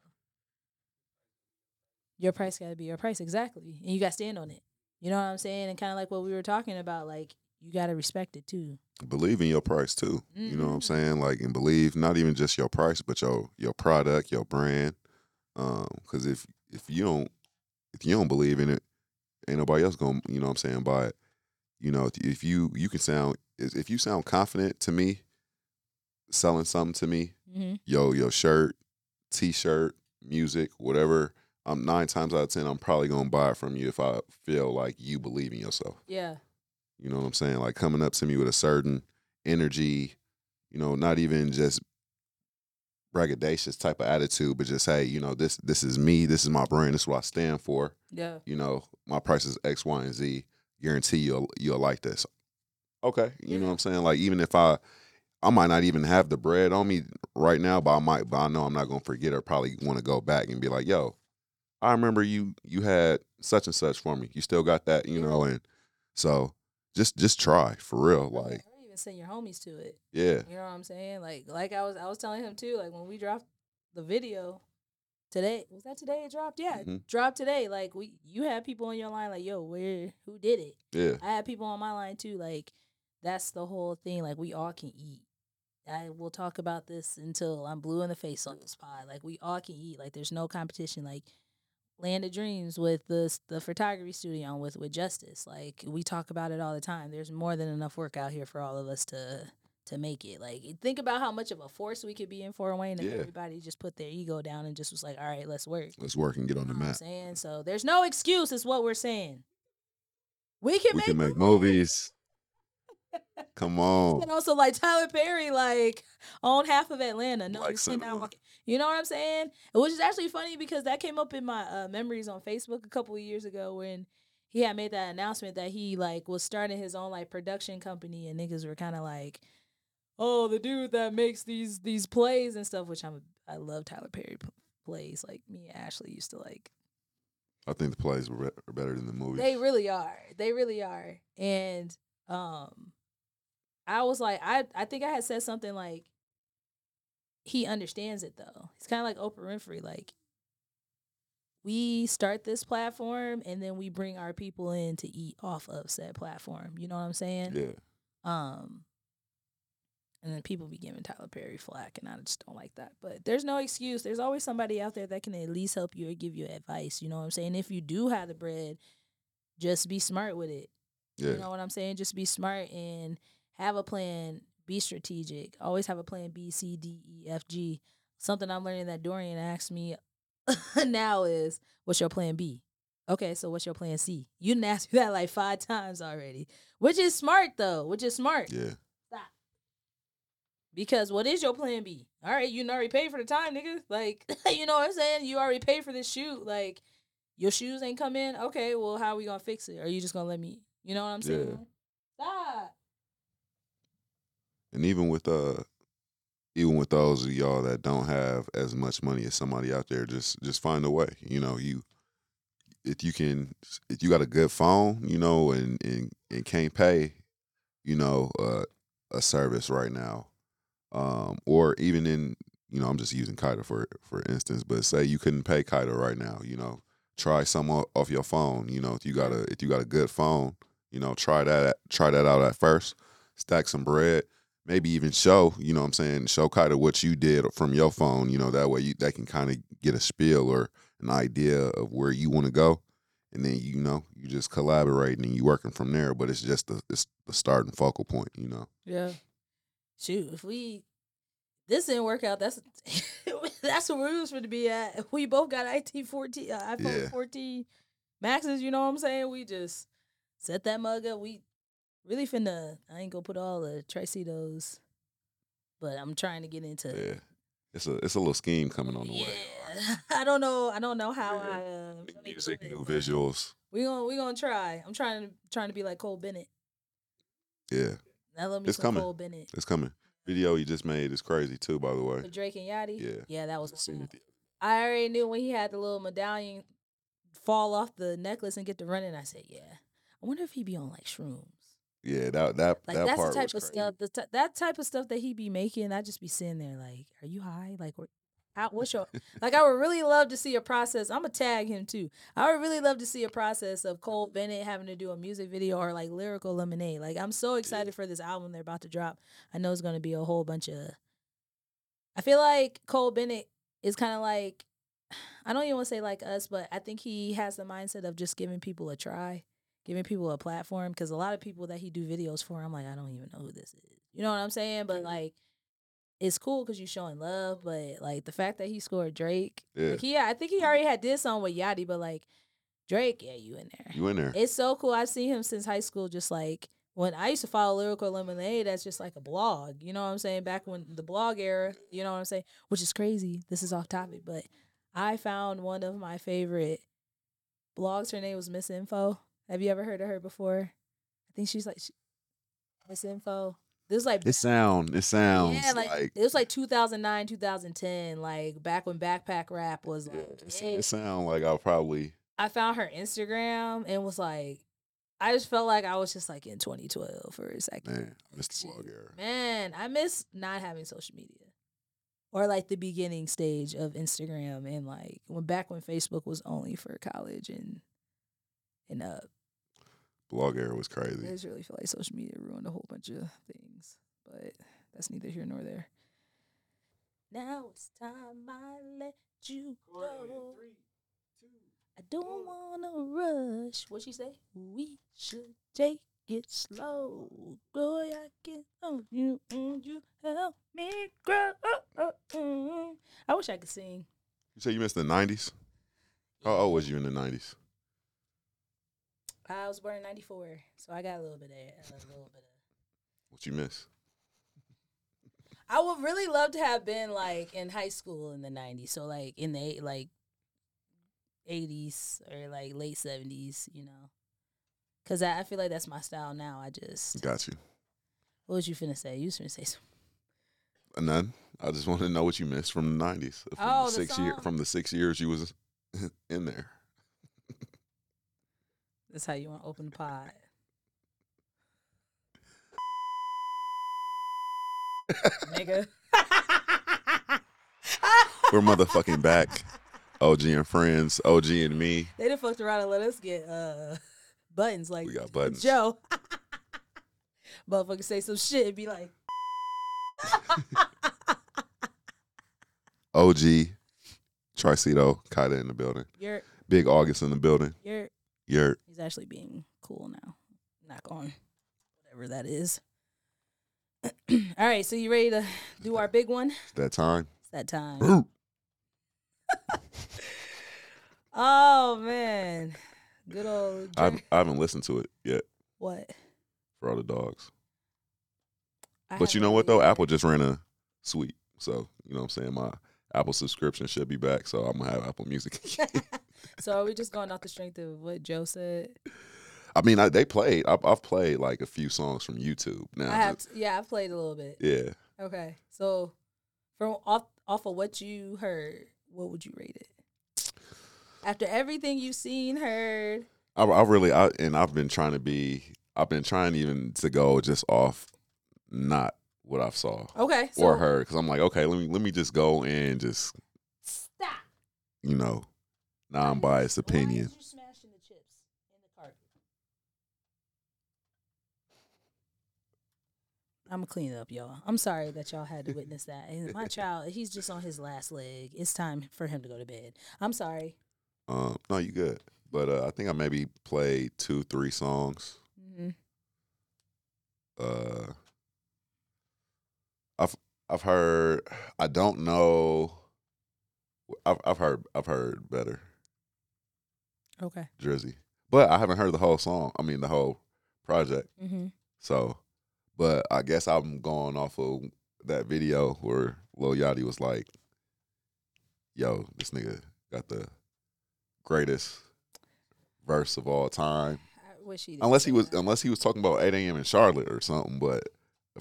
Your price gotta be your price, exactly. And you gotta stand on it. You know what I'm saying? And kinda like what we were talking about, like you gotta respect it too. Believe in your price too. You know what I'm Mhm. saying? Like and believe not even just your price, but your your product, your brand. Um, because if if you don't if you don't believe in it, ain't nobody else gonna you know what I'm saying buy it. You know, if you you can sound if you sound confident to me, selling something to me, Mm-hmm. yo, your shirt, t-shirt, music, whatever. I'm nine times out of ten, I'm probably gonna buy it from you if I feel like you believe in yourself. Yeah. You know what I'm saying? Like coming up to me with a certain energy, you know, not even just braggadocious type of attitude, but just hey, you know, this this is me, this is my brand, this is what I stand for. Yeah. You know, my price is X, Y, and Z. Guarantee you'll you'll like this. Okay. You know what I'm saying? Like even if I I might not even have the bread on me right now, but I might but I know I'm not gonna forget or probably want to go back and be like, yo, I remember you you had such and such for me. You still got that, you know, and so just just try for real. Like, or even send your homies to it. yeah. You know what I'm saying? Like like I was I was telling him too, like when we dropped the video today, was that today it dropped? Yeah, Mhm. dropped today. Like we you had people on your line like, yo, where who did it? Yeah. I had people on my line too, like that's the whole thing. Like we all can eat. I will talk about this until I'm blue in the face on this pod. Like we all can eat. Like there's no competition. Like Land of Dreams with the the photography studio with with Justice. Like we talk about it all the time. There's more than enough work out here for all of us to to make it. Like think about how much of a force we could be in Fort Wayne if Yeah. everybody just put their ego down and just was like, all right, let's work. Let's work and get on You the know what I'm map. saying? So there's no excuse, is what we're saying. We can We make can make movies. Come on. And also like Tyler Perry, like own half of Atlanta. No, Like you cannot cinema. You know what I'm saying? Which is actually funny because that came up in my uh, memories on Facebook a couple of years ago when he had made that announcement that he like was starting his own like production company and niggas were kind of like, oh, the dude that makes these these plays and stuff. Which I'm I love Tyler Perry plays. Like me and Ashley used to like I think the plays were be- better than the movies. they really are. They really are. And um I was like I I think I had said something like he understands it though. He's kind of like Oprah Winfrey like we start this platform and then we bring our people in to eat off of said platform. You know what I'm saying? yeah. Um, and then people be giving Tyler Perry flack, and I just don't like that. But there's no excuse. There's always somebody out there that can at least help you or give you advice. You know what I'm saying? If you do have the bread, just be smart with it. Yeah. You know what I'm saying? Just be smart and have a plan. Be strategic. Always have a plan B, C, D, E, F, G. Something I'm learning that Dorian asked me now is, "What's your plan B?" Okay, so what's your plan C? You didn't ask me that like five times already, which is smart though. Which is smart yeah. Stop. Because what is your plan B? All right, you already paid for the time, nigga. Like, you know what I'm saying? You already paid for this shoot. Like, your shoes ain't come in. Okay, well, how are we gonna fix it? Are you just gonna let me? You know what I'm saying? Yeah. saying? Stop. And even with uh even with those of y'all that don't have as much money as somebody out there, just just find a way. You know, you if you can if you got a good phone, you know, and and, and can't pay, you know, uh, a service right now. Um, or even in you know, I'm just using KYDA for for instance, but say you couldn't pay KYDA right now, you know, try some off your phone. You know, if you got a if you got a good phone, you know, try that try that out at first. Stack some bread, maybe even show. You know, what I'm saying show kind of what you did from your phone. You know, that way you that can kind of get a spiel or an idea of where you want to go, and then you know you just collaborating and you working from there. But it's just the it's the starting focal point. You know. Yeah. Shoot, if we this didn't work out, that's that's where we was going to be at. We both got IT fourteen, uh, iPhone Yeah. fourteen maxes. You know what I'm saying? We just set that mug up. We really finna. I ain't gonna put all the Tricitos, but I'm trying to get into. Yeah. It's a it's a little scheme coming on the way. Yeah, I don't know. I don't know how Yeah. I. Uh, New music, it, new visuals. We gonna we gonna try. I'm trying to trying to be like Cole Bennett. Yeah, me It's coming. Cole Bennett. it's coming. Video he just made is crazy too. By the way. Drake and Yachty. Yeah. Yeah, that was I already knew when he had the little medallion fall off the necklace and get to running. I said, yeah. I wonder if he be on like shrooms. Yeah, that that Like that that's part the type of crazy. stuff. The t- that type of stuff that he be making. I just be sitting there like, are you high? Like? How, what's your like? I would really love to see a process. I'm gonna tag him too. I would really love to see a process of Cole Bennett having to do a music video or like lyrical lemonade. Like, I'm so excited for this album they're about to drop. I know it's gonna be a whole bunch of. I feel like Cole Bennett is kind of like, I don't even want to say like us, but I think he has the mindset of just giving people a try, giving people a platform. Because a lot of people that he do videos for, I'm like, I don't even know who this is. You know what I'm saying? But like, it's cool because you're showing love. But like the fact that he scored Drake, Yeah, like he, I think he already had this song with Yachty, but like Drake, yeah, you in there. you in there? It's so cool. I've seen him since high school. Just like when I used to follow Lyrical Lemonade, that's just like a blog. You know what I'm saying? Back when the blog era, you know what I'm saying? Which is crazy. This is off topic, but I found one of my favorite blogs. Her name was Miss Info. Have you ever heard of her before? I think she's like she, Miss Info. This is like It sound it sounds yeah, like, like, it was like 2009, 2010, like back when backpack rap was yeah, it, it sound like I'll probably I found her Instagram and was like, I just felt like I was just like in 2012 for a second. man, Mr. Shit. Blog era. Man, I miss not having social media. Or like the beginning stage of Instagram and like when back when Facebook was only for college and and uh Blog era was crazy. I crazy. just really feel like social media ruined a whole bunch of things. But that's neither here nor there. Now it's time I let you go. I don't wanna rush. What she say? We should take it slow. Boy, I can hold you and you help me grow. Mm. I wish I could sing. You say you missed the nineties? How old was you in the nineties? I was born in '94, so I got a little bit of a little bit of. What you miss? I would really love to have been like in high school in the '90s, so like in the like '80s or like late '70s, you know, because I, I feel like that's my style now. I just Got you. what was you finna say? You was finna say something. Uh, none. I just wanted to know what you missed from the nineties. From Oh, the the six year from the six years you was in there. That's how you want to open the pod. Nigga. We're motherfucking back. OG and friends, OG and me. They done fucked around and let us get uh buttons like We got buttons. Joe. Motherfucker say some shit and be like, OG, Tricito, KYDA in the building. "You're, Big August in the building. you're." Yurt. He's actually being cool now. Knock on whatever that is. All right, so you ready to do our big one? It's that time. It's that time. Oh man, good old. I haven't, I haven't listened to it yet what? for all the dogs. I But you know what though? Apple just ran a sweep. So, you know what I'm saying? My Apple subscription should be back. So I'm gonna have Apple Music. so are we just going off the strength of what Joe said? I mean, I, they played. I've, I've played like a few songs from YouTube now. I have, to, yeah, I've played a little bit. yeah. Okay, so from off off of what you heard, what would you rate it? After everything you've seen, heard, I, I really, I, and I've been trying to be, I've been trying even to go just off not what I've saw okay, so or heard. Cause I'm like, okay, let me, let me just go and just, stop. you know, non-biased opinion. Why is you smashing the chips in the carpet? I'm gonna clean it up, y'all. I'm sorry that y'all had to witness that. And My child, he's just on his last leg. It's time for him to go to bed. I'm sorry. Um, no, you good. But uh, I think I maybe played two, three songs. hmm Uh, I've I've heard. I don't know. I've I've heard I've heard better Okay. Drizzy, but I haven't heard the whole song. I mean the whole project. hmm So, but I guess I'm going off of that video where Lil Yachty was like, "Yo, this nigga got the greatest verse of all time." He. unless he was that. unless he was talking about 8 a.m. in Charlotte or something. But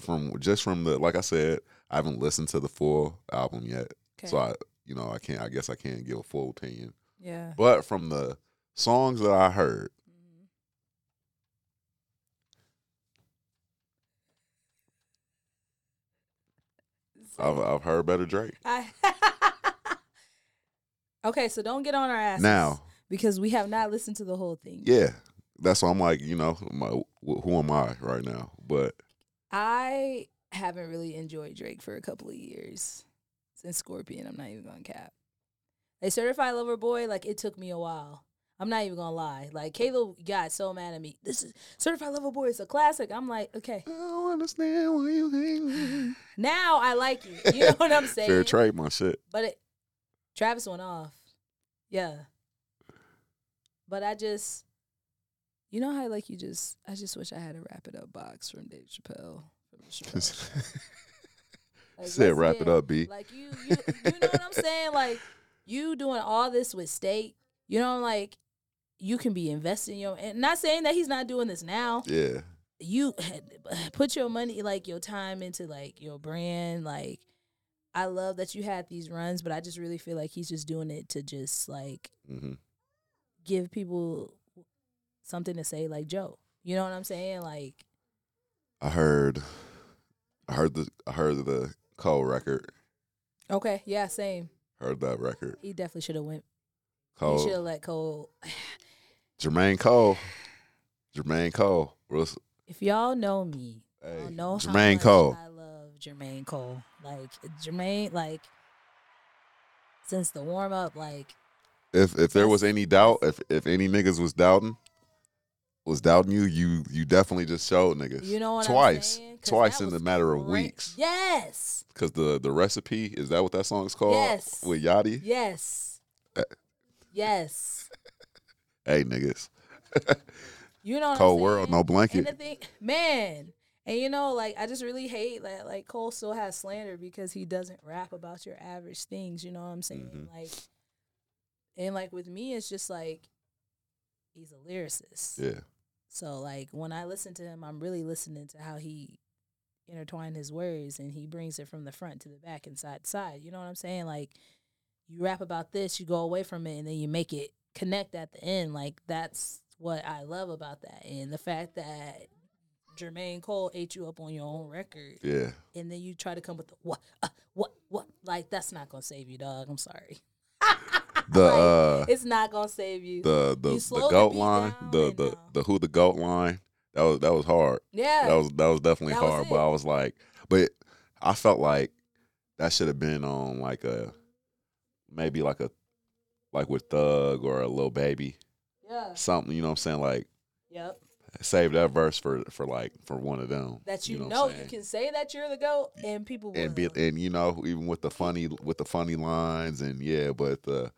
from just from the like I said, I haven't listened to the full album yet, Okay. so I you know I can't. I guess I can't give a full opinion. yeah. But from the songs that I heard, Mhm. I've I've heard better Drake. I okay, so don't get on our asses Now, because we have not listened to the whole thing. yeah, that's why I'm like, you know, my, who am I right now? But I haven't really enjoyed Drake for a couple of years since Scorpion. I'm not even gonna cap. Like Certified Lover Boy, like it took me a while. I'm not even gonna lie. Like Caleb got so mad at me. This is Certified Lover Boy is a classic. I'm like, okay. I don't understand why you hate Now I like it. You know what I'm saying? Fair trade, my shit. But it, Travis went off. Yeah. But I just, you know how like you just, I just wish I had a wrap it up box from Dave Chappelle. From Chappelle Like, Said wrap get- it up, B. Like you, you, you know what I'm saying? Like you doing all this with state. You know, like you can be investing your. And not saying that he's not doing this now Yeah. you put your money like your time into like your brand like i love that you had these runs but i just really feel like he's just doing it to just like hmm give people something to say like joe you know what i'm saying like I heard, I heard the, I heard the Cole record. okay yeah same Heard that record. he definitely should have went he should have let cole Jermaine Cole, Jermaine Cole. What's- if y'all know me Hey, y'all know how Jermaine much Cole. i love Jermaine Cole. Like Jermaine, like since the warm up, like If if there was any doubt, if if any niggas was doubting, was doubting you, you you definitely just showed niggas. you know what I'm twice, saying? 'Cause twice that in the was matter of great. weeks. Yes, Cause the the recipe is that what that song's called? Yes. With Yachty. yes, Uh, yes. Hey niggas, You know what cold world, no blanket. man, and you know, like I just really hate that like Cole still has slander because he doesn't rap about your average things. You know what I'm saying? Mhm. Like, and like with me, it's just like he's a lyricist. Yeah, So like when I listen to him, I'm really listening to how he intertwine his words and he brings it from the front to the back and side to side. You know what I'm saying? Like you rap about this, you go away from it, and then you make it connect at the end. Like that's what I love about that, and the fact that Jermaine Cole ate you up on your own record, yeah. and then you try to come with the what, uh, what, what? Like that's not gonna save you, dog. I'm sorry. The Like, uh it's not gonna save you. the the you the the goat line, the the uh, the who the goat line. That was that was hard. yeah, That was that was definitely That was hard. but. I was like, but I felt like that should have been on like a maybe like a like with Thug or a Lil Baby yeah, something. You know what I'm saying? Like yep. save that verse for for like for one of them. that you, what I'm know, you can say that you're the goat, and people will. and be, and you know even with the funny with the funny lines and yeah, but the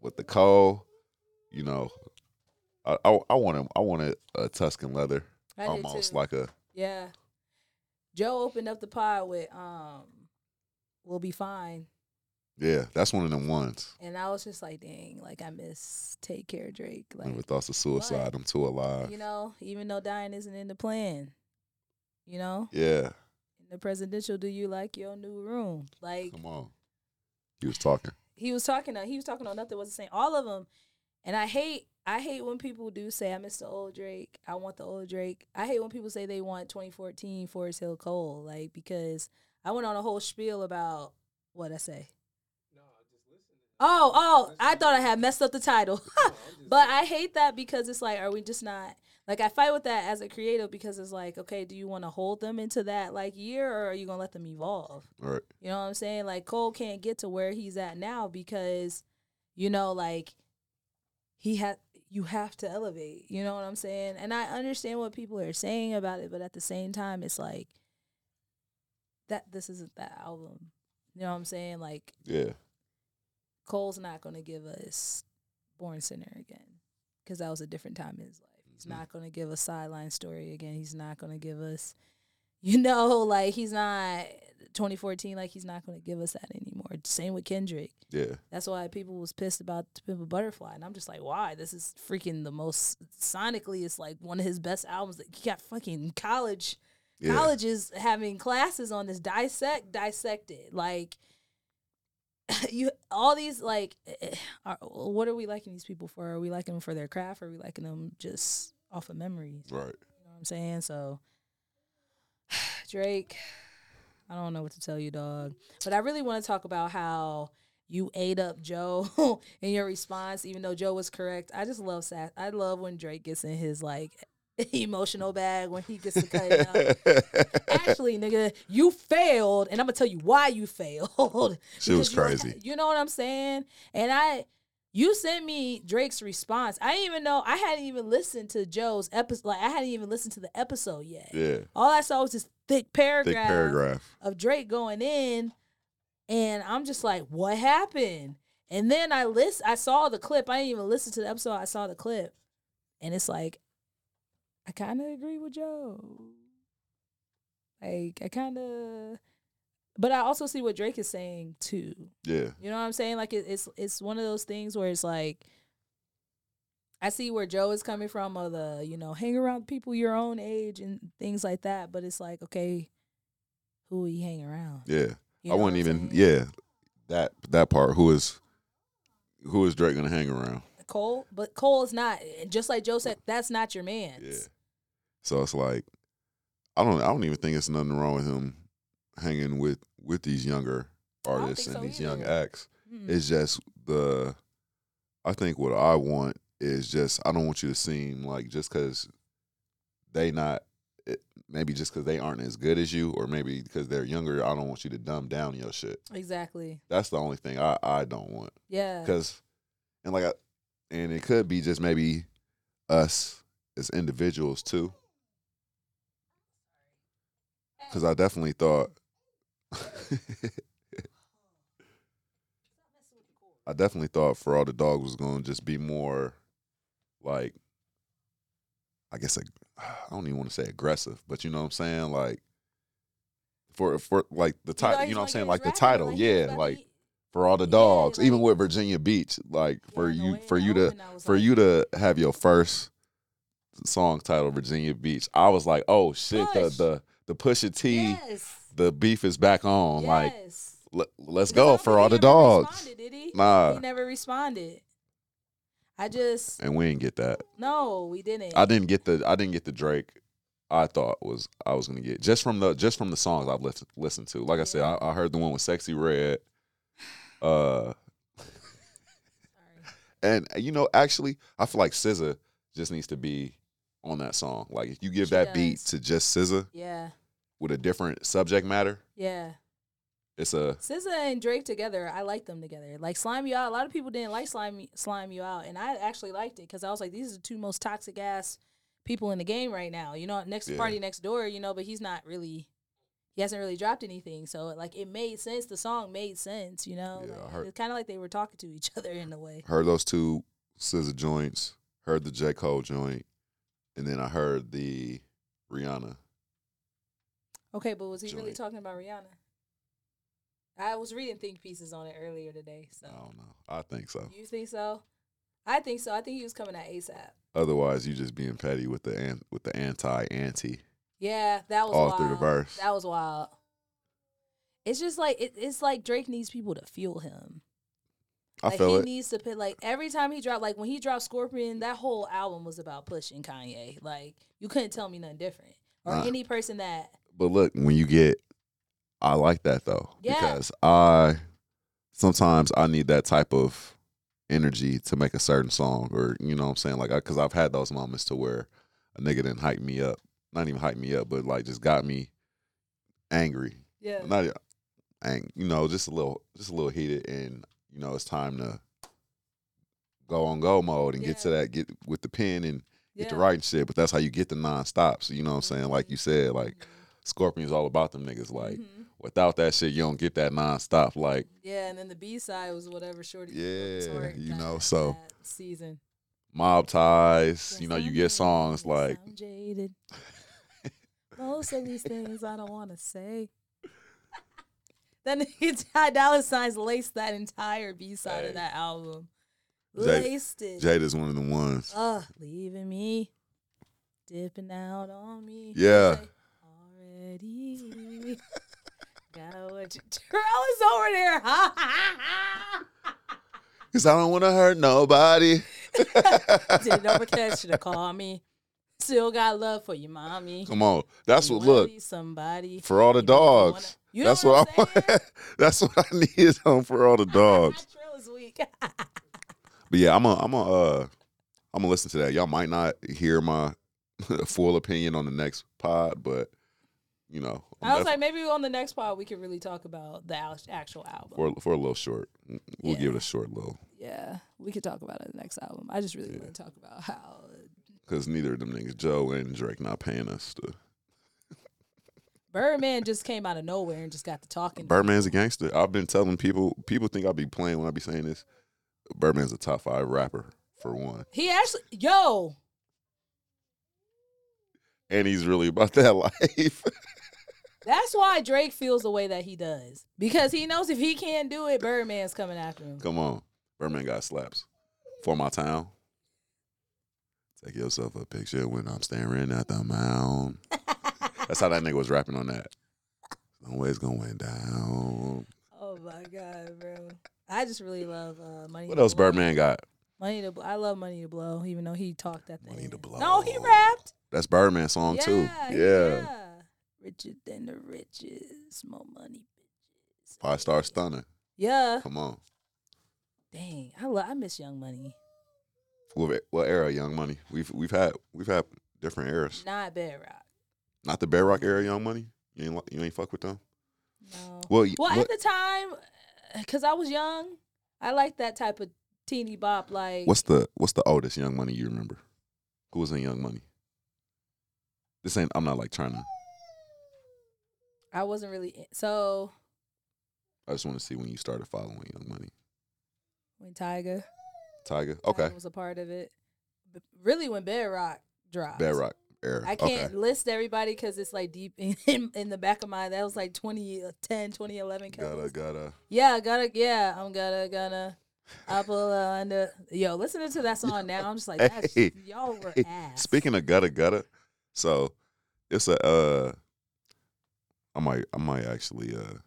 with the Cole, you know, I I, I wanted I wanted a Tuscan leather I almost like a yeah. Joe opened up the pod with um, "We'll be fine," yeah. That's one of them ones. and I was just like, "Dang!" Like I miss "Take Care, Drake." Like Never thoughts of suicide. but, I'm too alive. you know, even though dying isn't in the plan, you know, Yeah, in the presidential, do you like your new room? Like come on. He was talking. he was talking uh, he was talking on nothing was the same all of them and i hate i hate when people do say i miss the old drake i want the old drake i hate when people say they want 2014 forest hill cole like because i went on a whole spiel about what i say oh oh i thought i had messed up the title but i hate that because it's like are we just not like i fight with that as a creative because it's like okay do you want to hold them into that like year or are you gonna let them evolve Right. you know what I'm saying? Like Cole can't get to where he's at now because, you know, like he had you have to elevate. You know what I'm saying? And I understand what people are saying about it, but at the same time, it's like that this isn't that album. You know what I'm saying? Like Yeah. Cole's not gonna give us Born Sinner again because that was a different time in his life. He's Mhm. not gonna give us Sideline Story again. He's not gonna give us, you know, like he's not 2014. Like he's not gonna give us that anymore. Same with Kendrick. Yeah. That's why people was pissed about To Pimp a Butterfly, and I'm just like, why? This is freaking the most sonically. It's like one of his best albums. That he got fucking college Yeah. colleges having classes on this dissect dissected like you all these like eh, are, what are we liking these people for? Are we liking them for their craft? Or are we liking them just off of memories? Right. you know what i'm saying? So drake i don't know what to tell you dog. But i really want to talk about how you ate up joe in your response even though joe was correct. I just love sass i love when drake gets in his like emotional bag when he gets to cut it up actually, nigga, you failed, and I'm gonna tell you why you failed. She was crazy. You know what I'm saying? And I, you sent me Drake's response. I didn't even know. I hadn't even listened to Joe's episode. Like I hadn't even listened to the episode yet. yeah. All I saw was this thick paragraph, Thick paragraph. of Drake going in, and I'm just like, what happened? And then I list, I saw the clip. I didn't even listen to the episode. I saw the clip, and it's like, I kind of agree with Joe. Like I kind of, but I also see what Drake is saying too. Yeah. You know what I'm saying? Like it, it's it's one of those things where it's like. I see where Joe is coming from, of the you know, hang around people your own age and things like that. But it's like, okay, who are you hang around? Yeah. You I wouldn't even. saying? Yeah. That that part. Who is who is Drake gonna hang around? Cole, but Cole is not. Just like Joe said, that's not your man. Yeah. So it's like I don't I don't even think it's nothing wrong with him hanging with with these younger artists and so these young either. acts. Hmm. It's just the I think what I want is just I don't want you to seem like just cuz they not it, maybe just because they aren't as good as you, or maybe because they're younger, I don't want you to dumb down your shit. Exactly. That's the only thing I I don't want. Yeah. because and like I, and it could be just maybe us as individuals too. Because i definitely thought i definitely thought for all the dog was going to just be more like i guess ag- i don't even want to say aggressive but you know what i'm saying? Like for for like the title you know what i'm saying? like the title yeah like for all the Yeah, dogs, even with Virginia Beach, like for Yeah, you for you to opened, I was for like, you to have your first song titled Virginia Beach, I was like, oh shit, the Push. the the Pusha T, Yes. the beef is back on. Like, yes. let, let's go for all the dogs. responded, Did he? Nah. He never responded. I just And we didn't get that. no, we didn't. I didn't get the I didn't get the Drake. I thought was I was gonna get just from the just from the songs I've listened listened to. Like I said, I, I heard the one with Sexyy Red. Uh, And uh, you know, actually, I feel like SZA just needs to be on that song. Like if you give She that beat to just SZA Yeah. with a different subject matter, Yeah. it's a SZA and Drake together, I like them together. Like Slime You Out, a lot of people didn't like Slime Slime You Out, and I actually liked it because I was like, these are the two most toxic ass people in the game right now. You know, next Yeah. party next door, you know, but he's not really, he hasn't really dropped anything. So like, it made sense. The song made sense. You know, Yeah, Like, heard- it's kind of like they were talking to each other in a way. heard those two SZA joints, heard the J Cole joint, and then I heard the Rihanna. Okay, but was he really talking about Rihanna? I was reading think pieces on it earlier today. So I don't know. I think so. you think so? I think so. I think he was coming at ASAP. Otherwise, you just being petty with the an, with the anti anti Yeah, that was all wild. through the verse. That was wild. It's just like it, it's like Drake needs people to fuel him. I like feel he it. needs to put like every time he dropped like when he dropped Scorpion, that whole album was about pushing Kanye. Like you couldn't tell me nothing different. Or Nah. any person that But look, when you get, I like that though Yeah. because I sometimes I need that type of energy to make a certain song, or you know what I'm saying, like because I've had those moments to where a nigga didn't hype me up, not even hype me up, but like just got me angry, yeah. not ang, you know, just a little, just a little heated, and you know it's time to go on go mode and get to that get with the pen and yeah. get to writing shit. But that's how you get the non-stops. You know what I'm saying? Like you said, like Scorpion's all about them niggas. Like Mhm. without that shit, you don't get that non-stop. Like Yeah, and then the B side was whatever shorty. Yeah, you that- know, so- that season. mob ties. you know, you get songs jaded, like I'm jaded. Most of these things I don't want to say. Then Ty Dolla Signs laced that entire B side Hey. of that album. Jada- laced it. Jada's one of the ones. Ugh, leaving me, dipping out on me. Yeah. Already. Got what you. Terrell is over there. Ha ha ha. Cause I don't want to hurt nobody. Didn't ever catch you to call me. Still got love for you, mommy. Come on, that's You what. Look somebody. for all the even if you wanna- dogs. You know That's what, I'm I want. That's what I need on for all the dogs. Is. But yeah, I'm a, I'm a, uh, I'm gonna listen to that. Y'all might not hear my full opinion on the next pod, but you know, I'm I was like, maybe on the next pod we could really talk about the al- actual album. for for a little short, we'll give it a short little yeah, we could talk about it in the next album. I just really want to talk about how. Because neither of them niggas, Joe and Drake, not paying us. To, Birdman just came out of nowhere and just got to talking. Birdman's a gangster. I've been telling people. People think I'll be playing when I be saying this. Birdman's a top five rapper for one, He actually, yo, and he's really about that life. that's why Drake feels the way that he does because he knows if he can't do it, Birdman's coming after him. Come on, Birdman got slaps for my town. Take yourself a picture when I'm staring at the mound. That's how that nigga was rapping on that. Always going down. Oh my god, bro! I just really love uh, Money. What to else Blow. Birdman got? Money to. Bl- I love Money to Blow, even though he talked at the Money to. Blow. No, he rapped. That's Birdman song yeah, too. Yeah. yeah. Richer than the richest, more money, bitches. Five star stunner. Yeah. Come on. Dang, I love. I miss Young Money. What, what era? Young Money. We've we've had we've had different eras. Not Bedrock. Not the Bedrock era Young Money. You ain't you ain't fuck with them. No. Well, Well, what- at the time, uh, because I was young, I liked that type of teeny bop. Like, what's the what's the oldest Young Money you remember? Who was in Young Money? This ain't. I'm not like trying to. I wasn't really in- so I just want to see when you started following Young Money. when Tyga, Tiger. Okay. was a part of it. But really, when Bedrock dropped, Bedrock era. I can't Okay. list everybody because it's like deep in, in, in the back of my. That was like 2010, 2011. Gotta gotta. Yeah, gotta. Yeah, I'm gonna gonna. Apple pull under. Yo, listening to that song now, I'm just like, that's, Hey. y'all were Hey, ass. Speaking of gutta gutta, so it's a uh I might I might actually uh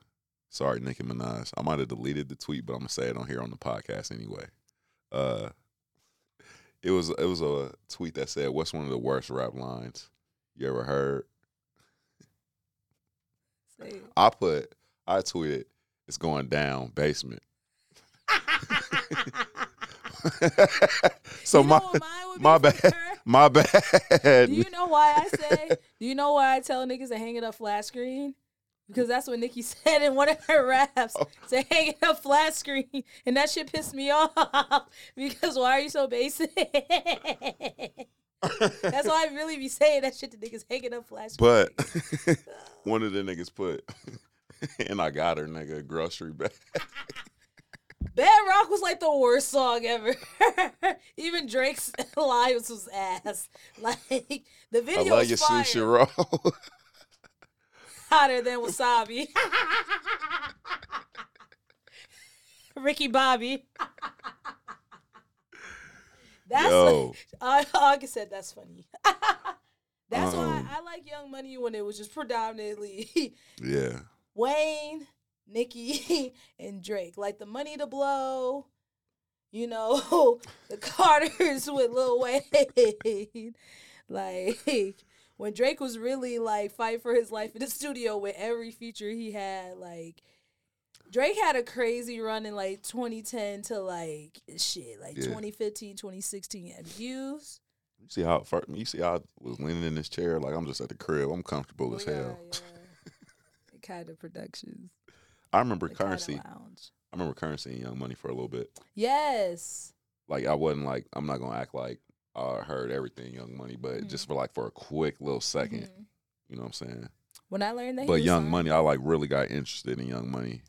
sorry Nicki Minaj. I might have deleted the tweet, but I'm gonna say it on here on the podcast anyway. Uh it was it was a tweet that said, What's one of the worst rap lines you ever heard? Say- I put I tweeted it's going down basement. so You my what mine would be my bad. my bad. Do you know why I say? do you know why I tell niggas to hang it up flat screen? Because that's what Nicki said in one of her raps. Oh. Say hang it up flat screen, and that shit pissed me off. because why are you so basic? that's why I really be saying that shit to niggas hanging up flat screen. But one of the niggas put, and I got her nigga grocery bag. Bedrock was like the worst song ever. Even Drake's Lives was ass. Like the video. I love was your fire, sushi roll. Hotter than wasabi. Ricky Bobby. That's Yo, I August said that's funny. that's why Um. I like Young Money when it was just predominantly yeah, Wayne, Nicki, and Drake. Like the money to blow, you know, the Carters with Lil Wayne. like when Drake was really like fight for his life in the studio with every feature he had, like Drake had a crazy run in like 2010 to like shit, like Yeah. 2015, 2016 views. you see how you see how I was leaning in this chair like I'm just at the crib. I'm comfortable as Oh, yeah, hell. yeah. kind of productions. I remember the Curren$y. Lounge. I remember Curren$y and Young Money for a little bit. Yes. Like I wasn't like I'm not gonna act like I heard everything Young Money, but Mhm. just for like for a quick little 2nd Mhm. you know what I'm saying. When I learned that, But Young signed Money, I like really got interested in Young Money,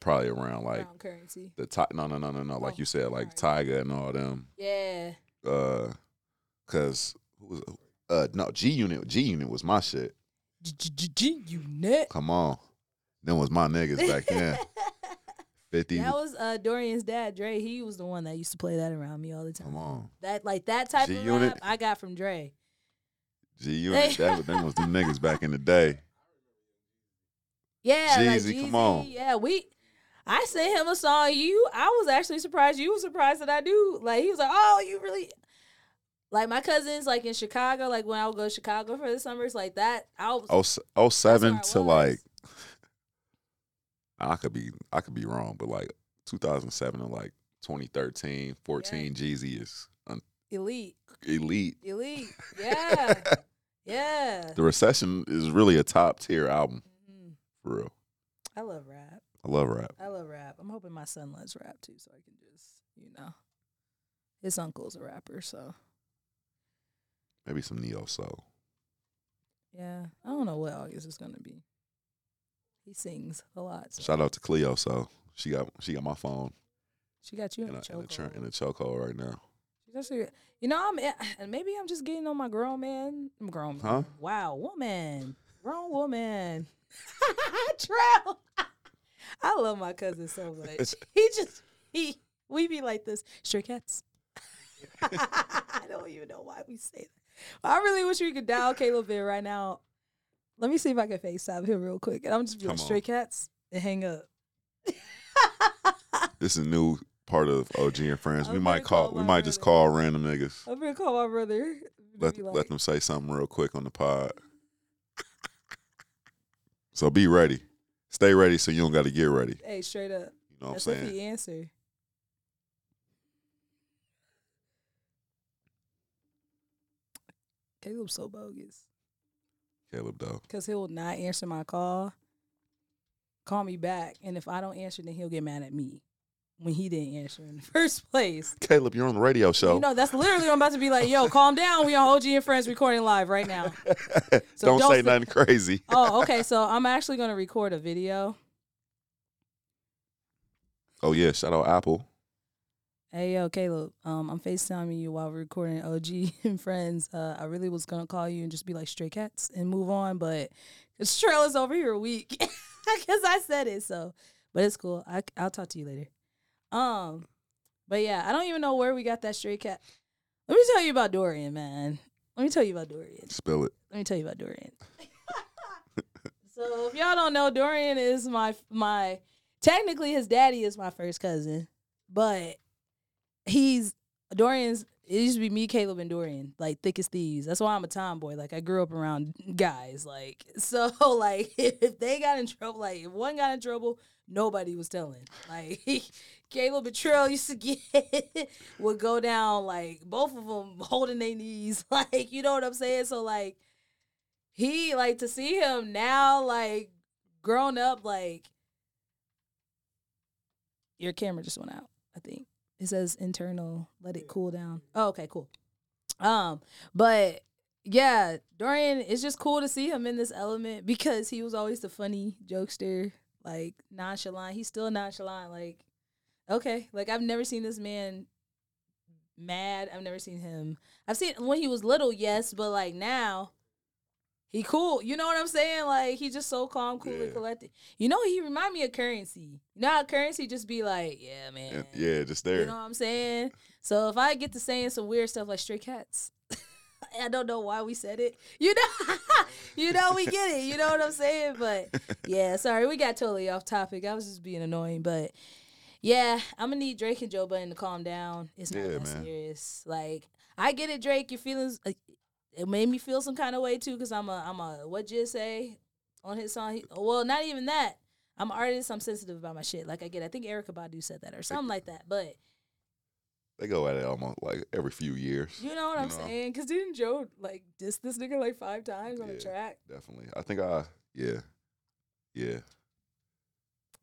probably around like Brown Curren$y. the ti- no no no no no like Oh, you said like. Tyga and all them. Yeah. uh cause who was uh no G Unit G Unit was my shit. G unit. Come on. Them was my niggas back then. 50 That was uh, Dorian's dad, Dre. He was the one that used to play that around me all the time. come on. That like that type of G-Unit. rap I got from Dre. G Unit that was them was the niggas back in the day. Yeah, like Jeezy, come on. Yeah, we. I sent him a song. You, I was actually surprised. You were surprised that I do. Like he was like, "Oh, you really." Like my cousins, like in Chicago, like when I would go to Chicago for the summers, like that. I was Oh, oh seven to like I could be I could be wrong, but like 2007 and like 2013, 14 Jeezy is un- elite, elite. elite. Yeah, yeah. the recession is really a top tier album Mhm. for real. I love rap. I love rap. I love rap. I'm hoping my son loves rap too, so I can just, you know, his uncle's a rapper, so Maybe some neo soul. yeah. I don't know what August is gonna be. He sings a lot. So Shout out to Cleo. So she got she got my phone she got you in, in a, the in a, tr- chokehold. in a chokehold right now. You- know, I'm eh, maybe I'm just getting on my grown man. I'm grown. Huh? Wow, woman, grown woman. Trell. I love my cousin so much. He just he we be like this. Stray cats. I don't even know why we say that. I really wish we could dial Caleb in right now. Let me see if I can FaceTime him real quick. And I'm just be like, stray cats and hang up. This is a new part of OG and friends. we I'm might call call we might just call random niggas. I'm gonna call my brother. Let Be let them say something real quick on the pod. So be ready. Stay ready so you don't got to get ready. Hey, straight up. You know what I'm That's if saying? he answer. Caleb's so bogus. Caleb though. because he'll not answer my call, call me back, and if I don't answer, then he'll get mad at me when he didn't answer in the first place. Caleb, you're on the radio show. You know, that's literally what I'm about to be like, yo, calm down. We on OG and Friends recording live right now. so don't, don't say say- nothing crazy. Oh, okay. So I'm actually going to record a video. Oh yeah, shout out Apple. Hey, yo, Caleb. Um, I'm FaceTiming you while we're recording OG and Friends. Uh, I really was going to call you and just be like, stray cats and move on, but this trailer's over here weak because I said it. So, but it's cool. I, I'll talk to you later. Um, but yeah, I don't even know where we got that stray cat. Let me tell you about Dorian, man. Let me tell you about Dorian. Spill it. Let me tell you about Dorian. so if y'all don't know, Dorian is my my technically his daddy is my first cousin, but he's Dorian's. It used to be me, Caleb, and Dorian, like thick as thieves. That's why I'm a tomboy. Like I grew up around guys. Like so, like if they got in trouble, like if one got in trouble, nobody was telling. Like Caleb and Trill used to get would go down like both of them holding their knees. Like you know what I'm saying? So like he like to see him now like grown up like your camera just went out i think it says internal let it cool down. Oh okay cool. Um but yeah dorian it's just cool to see him in this element because he was always the funny jokester like nonchalant. He's still nonchalant like okay like i've never seen this man mad. I've never seen him i've seen when he was little yes but like now he cool. You know what I'm saying? Like he just so calm, cool, Yeah. and collected. You know, he remind me of Curren$y. You know how Curren$y just be like, yeah, man. Yeah, just there. You know what I'm saying? So if I get to saying some weird stuff like stray cats, I don't know why we said it. You know, you know we get it. You know what I'm saying? But yeah, sorry, we got totally off topic. I was just being annoying, but yeah, I'm gonna need Drake and Joe Budden to calm down. It's not Yeah, that man. serious. Like I get it, Drake. Your feelings. It made me feel some kind of way too, cause I'm a I'm a what you say on his song. He, well, not even that. I'm an artist. I'm sensitive about my shit. Like I get. I think Erykah Badu said that or something like that. But They go at it almost like every few years. You know what You I'm know. saying? Because didn't Joe like diss this nigga like five times on Yeah. the track? Definitely. I think I yeah. Yeah.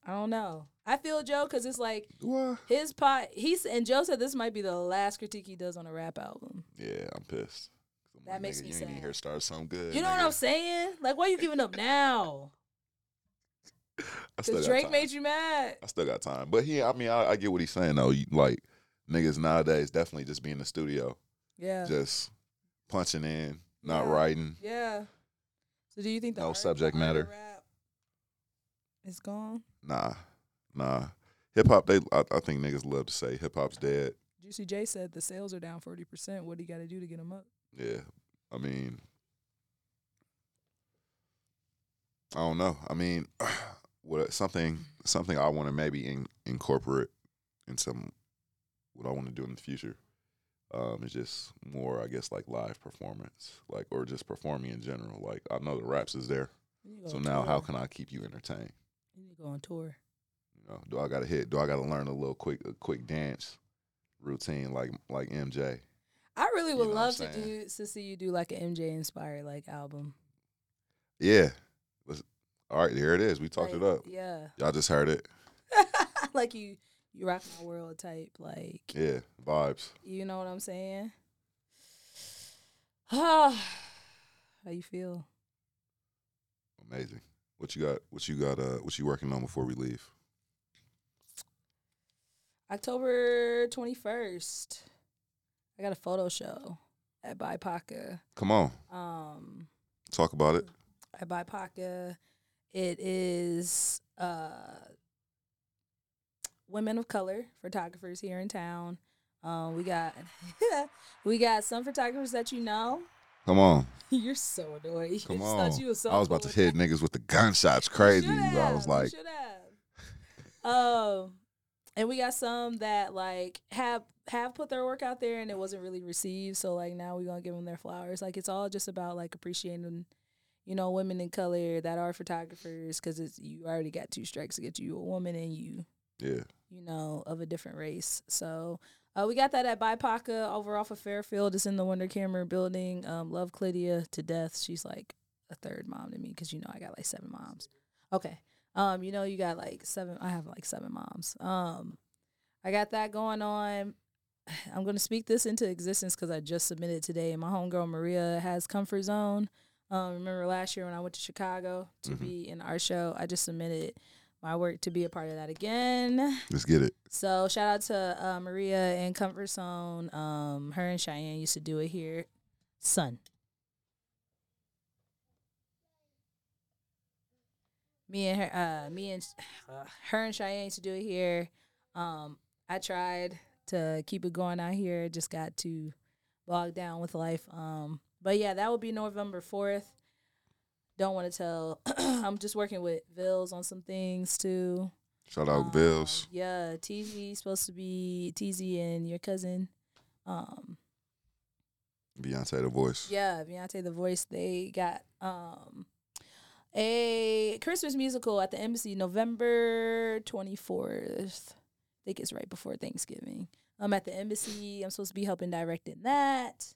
I don't know. I feel Joe because it's like I? his pot. He's and Joe said this might be the last critique he does on a rap album. Yeah, I'm pissed. That makes nigga, me you sad. here start something good. You know what. I'm saying? Like, why are you giving up now? Because Drake made you mad. I still got time. But he I mean I, I get what he's saying though. You, like niggas nowadays definitely just be in the studio. Yeah. Just punching in, not Yeah. writing. yeah. So do you think No art- subject the art of matter. rap is gone? Nah. Nah. Hip hop, they I, I think niggas love to say hip hop's dead. Juicy J said the sales are down forty percent. What do you got to do to get them up? Yeah. I mean I don't know. I mean what something something I want to maybe in, incorporate in some what I want to do in the future. Um, is just more, I guess, like live performance, like or just performing in general. Like I know the raps is there, You need to go so now how can I keep you entertained? you need to go on tour? You know, do I got to hit? Do I got to learn a little quick, a quick dance routine like like MJ? I really You would know love to do to see you do like an MJ inspired like album. Yeah. All right, here it is. We talked Like, it up. Yeah. Y'all just heard it. like you you rock my world type like Yeah, vibes. you know what I'm saying? How you feel? Amazing. What you got? What you got? Uh, what you working on before we leave? October 21st. I got a photo show at BIPOCA. Come on, Um talk about it. at BIPOCA. It is uh, women of color photographers here in town. Um, we got we got some photographers that you know. Come on, You're so annoying. You come on. thought you was so I was about to hit niggas with the gunshots. Crazy. Should I was have, like, have. Um, and we got some that like have have put their work out there and it wasn't really received. So like now we're gonna give them their flowers. Like it's all just about like appreciating, you know, women in color that are photographers because it's you already got two strikes to get you a woman and you yeah, you know, of a different race. So uh, we got that at BIPOCA over off of Fairfield. It's in the Wonder Camera building. Um, love Clydia to death. She's like a third mom to me because you know I got like seven moms. Okay. Um, you know you got like seven. I have like seven moms. Um, I got that going on. I'm gonna speak this into existence because I just submitted today. And my homegirl Maria has Comfort Zone. Um, remember last year when I went to Chicago to Mhm. be in our show, I just submitted my work to be a part of that again. Let's get it. So shout out to uh, Maria and Comfort Zone. Um, her and Cheyenne used to do it here. Sun. Me and her, uh, me and uh, her and Cheyenne used to do it here. Um, I tried to keep it going out here. Just got too bogged down with life. Um, but yeah, that will be November fourth. Don't want to tell. I'm just working with Vils on some things too. Shout out Um, Bills. Yeah, TZ supposed to be TZ and your cousin. Um, Beyonce the voice. yeah, Beyonce the voice. They got um a Christmas musical at the embassy November twenty fourth. I think it's right before Thanksgiving. I'm at the embassy. I'm supposed to be helping direct in that.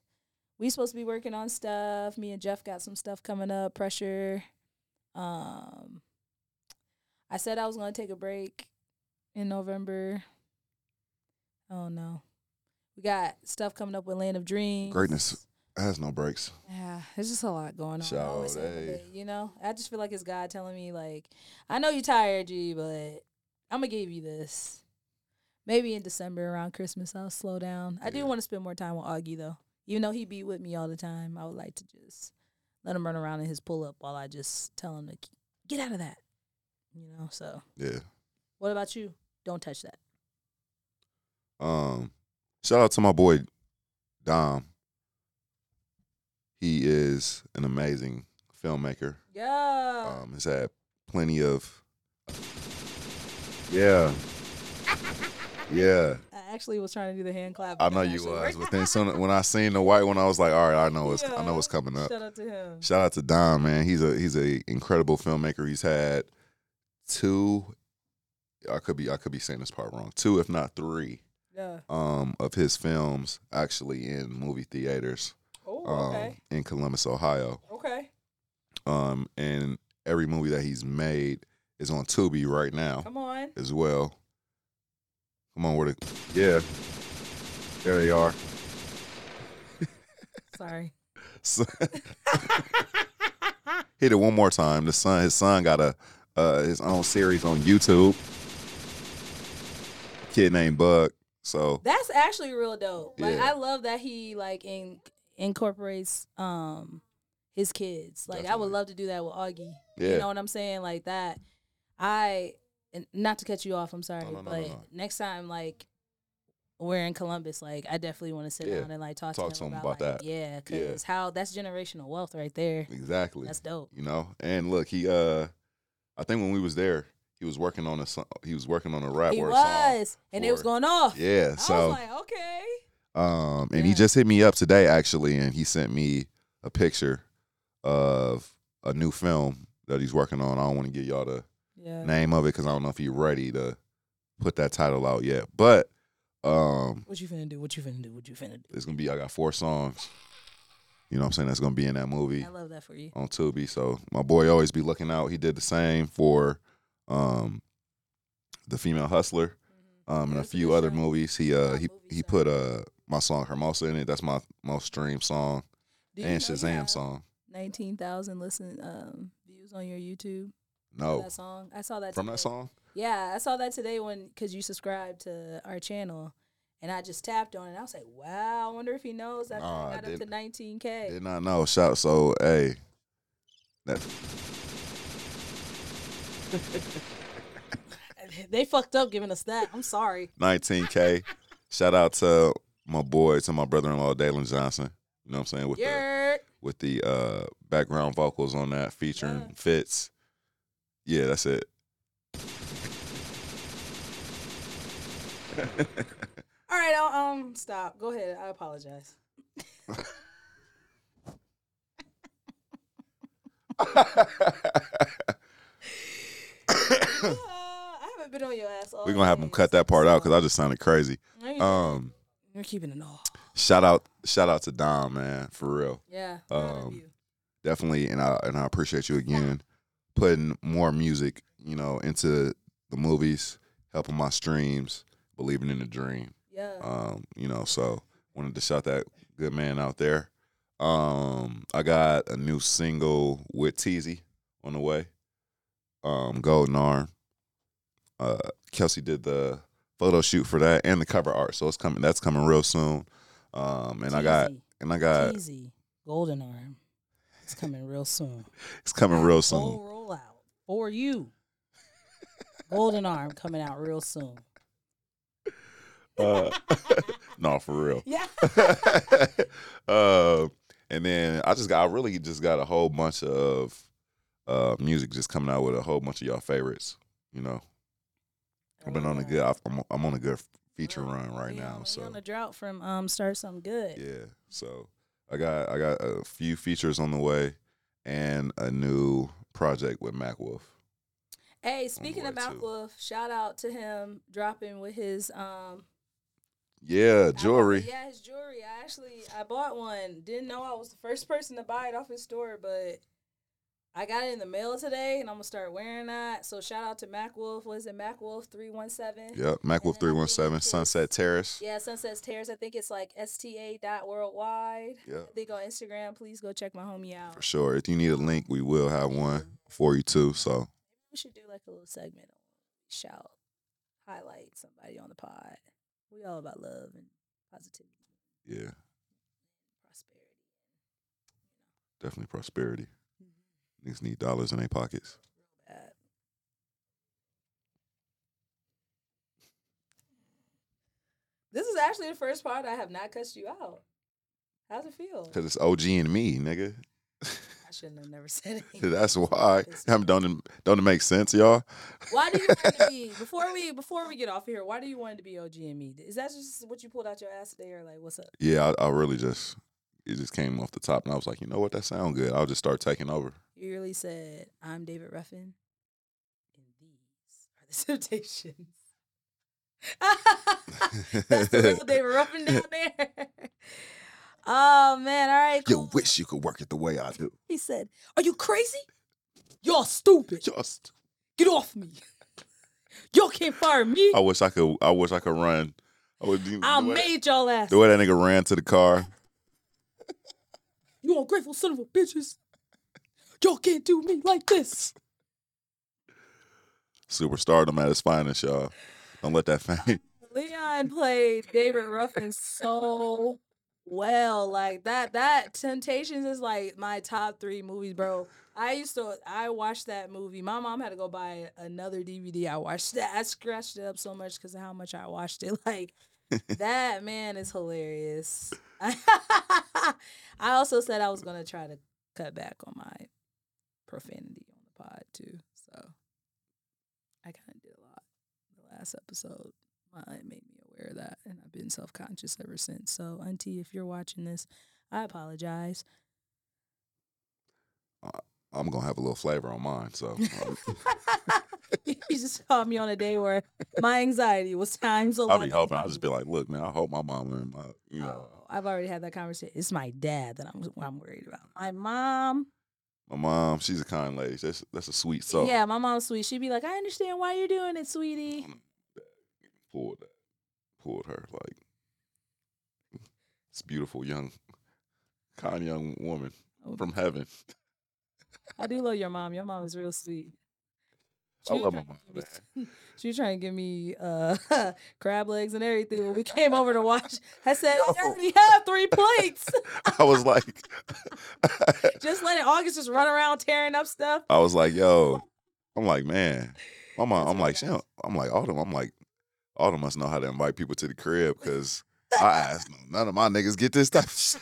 We supposed to be working on stuff. Me and Jeff got some stuff coming up. Pressure. Um, I said I was gonna take a break in November. Oh no, we got stuff coming up with Land of Dreams. Greatness has no breaks. Yeah, there's just a lot going on. I Shout always say out, that, You know, I just feel like it's God telling me, like, I know you're tired, G, but I'm gonna give you this. Maybe in December around Christmas, I'll slow down. I do want to spend more time with Augie though. Even though he be with me all the time, I would like to just let him run around in his pull up while I just tell him to get out of that. You know. So, Yeah. what about you? Don't touch that. Um, shout out to my boy Dom. He is an amazing filmmaker. Yeah. Um, has had plenty of. Yeah. Yeah, I actually was trying to do the hand clap. I know you actually was. But then soon, when I seen the white one, I was like, all right, I know what's I know what's coming up. Shout out to him. Shout out to Dom, man. He's a he's a incredible filmmaker. He's had two. I could be I could be saying this part wrong. Two, if not three, Yeah. um, of his films actually in movie theaters Oh, um, okay. in Columbus, Ohio. Okay. Um, and every movie that he's made is on Tubi right now Come on. as well. Come on, where the yeah, there they are. Sorry. So- Hit it one more time. The son, his son got a uh, his own series on YouTube. Kid named Bug. So That's actually real dope. Like Yeah. I love that he like in, incorporates um his kids. Like I would love to do that with Augie. yeah, You know what I'm saying? Like that. I and not to cut you off, I'm sorry, No, no, no, but next time like we're in Columbus, like I definitely want to sit Yeah. down and like talk, Talk to him about, about like, that. Yeah, Yeah. because how that's generational wealth right there. exactly. That's dope. you know, and look, he uh, I think when we was there, he was working on a he was working on a rap He word was, and it was going off. song. Yeah, I so was like, okay. Um, and he just hit me up today actually, and he sent me a picture of a new film that he's working on. I don't want to give y'all the Yeah. name of it because I don't know if he's ready to put that title out yet. But um, What you finna do? What you finna do? What you finna do? it's gonna be I got four songs. You know what I'm saying? That's gonna be in that movie I love that for you. on Tubi. So my boy always be looking out. He did the same for um, the Female Hustler um, and a few other show. movies. He uh he he put uh my song Hermosa in it. That's my most streamed song and Shazam song. Nineteen thousand listen um views on your YouTube. No, that song. I saw that from today. that song. Yeah, I saw that today when because you subscribed to our channel, and I just tapped on it. I was like, wow, I wonder if he knows that Nah, I got up to nineteen k. Did not know. Shout so hey. That They fucked up giving us that. I'm sorry. 19k. Shout out to my boy, to my brother-in-law Dalen Johnson. You know what I'm saying with the with the uh background vocals on that featuring Yeah. Fitz. Yeah, that's it. all right. I'll, um, stop. Go ahead. I apologize. Uh, I haven't been on your ass all We're gonna have day. him cut that part out because I just sounded crazy. No, Um, You're keeping it all. shout out, shout out to Dom, man, for real. Yeah. proud of Um, you. definitely, and I and I appreciate you again putting more music, you know, into the movies, helping my streams, believing in the dream. Yeah. Um, you know, so wanted to shout that good man out there. Um, I got a new single with Teasy on the way. Um, Golden Arm. Uh, Kelsey did the photo shoot for that and the cover art, so it's coming. That's coming real soon. Um, and I got and I got Teasy. Golden Arm. It's coming real soon. it's coming real soon. For you. Golden Arm coming out real soon. Uh, no, for real. Yeah. uh, and then I just got, I really just got a whole bunch of uh, music just coming out with a whole bunch of y'all favorites. You know, I've been on a good, I'm, I'm on a good feature run right We now. So on a drought from um start something good. yeah, so I got, I got a few features on the way and a new project with Mac Wolf. Hey, speaking of Mac too. Wolf, shout out to him dropping with his um Yeah, jewelry. yeah, his jewelry. I actually I bought one. Didn't know I was the first person to buy it off his store, but I got it in the mail today, and I'm gonna start wearing that. So shout out to Mac Wolf. Was it Mac Wolf three one seven? Yep, Mac Wolf And I three one seven Sunset Terrace. Yeah, Sunset Terrace. I think it's like sta dot worldwide. Yeah. I think on Instagram. Please go check my homie out. For sure. If you need a link, we will have one for you too. So We should do like a little segment on shout, highlight somebody on the pod. We all about love and positivity, yeah, prosperity. definitely prosperity. Niggas need dollars in their pockets. This is actually the first part I have not cussed you out. How's it feel? Cause it's OG and me, nigga. I shouldn't have never said it. That's why. It's- Damn, Don't it- don't it make sense, y'all? Why do you want to be before we before we get off here? Why do you want to be OG and me? Is that just what you pulled out your ass today, or like what's up? Yeah, I, I really just it just came off the top, and I was like, you know what, that sound good. I'll just start taking over. You really said, "I'm David Ruffin, and these are the Temptations." That's the real David Ruffin down there. oh man! All right. You wish you could work it the way I do. He said, "Are you crazy? Y'all stupid. Just, Get off me. Y'all can't fire me. I wish I could. I wish I could run. I would I made y'all ass. the way that nigga ran to the car. You ungrateful son of a bitches. Y'all can't do me like this." Superstardom at its finest, y'all. Don't let that faint. Leon played David Ruffin so well. Like that that Temptations is like my top three movies, bro. I used to I watched that movie. My mom had to go buy another DVD. I watched that. I scratched it up so much because of how much I watched it. Like that man is hilarious. I also said I was gonna try to cut back on my profanity on the pod too. So I kind of did a lot the last episode. Uh, it made me aware of that, and I've been self conscious ever since. So, Auntie, if you're watching this, I apologize. I'm gonna have a little flavor on mine. So um, you just called me on a day where my anxiety was times I'll be hoping. I'll just be like, look, man, I hope my mom and my, you know, Oh, I've already had that conversation. It's my dad that I'm I'm worried about. My mom, my mom. She's a kind lady. That's that's a sweet soul. yeah, my mom's sweet. She'd be like, "I understand why you're doing it, sweetie." pulled that, pulled her like this beautiful young, kind young woman Oh, from heaven. I do love your mom. Your mom is real sweet. I love my mom, She was trying to give me uh, crab legs and everything. When we came over to watch, I said, I already have three plates. I was like, just letting August just run around tearing up stuff. I was like, yo, I'm like, man, my mom. I'm like, she don't, I'm like, Autumn. I'm like, Autumn must know how to invite people to the crib because I asked none of my niggas get this type of shit.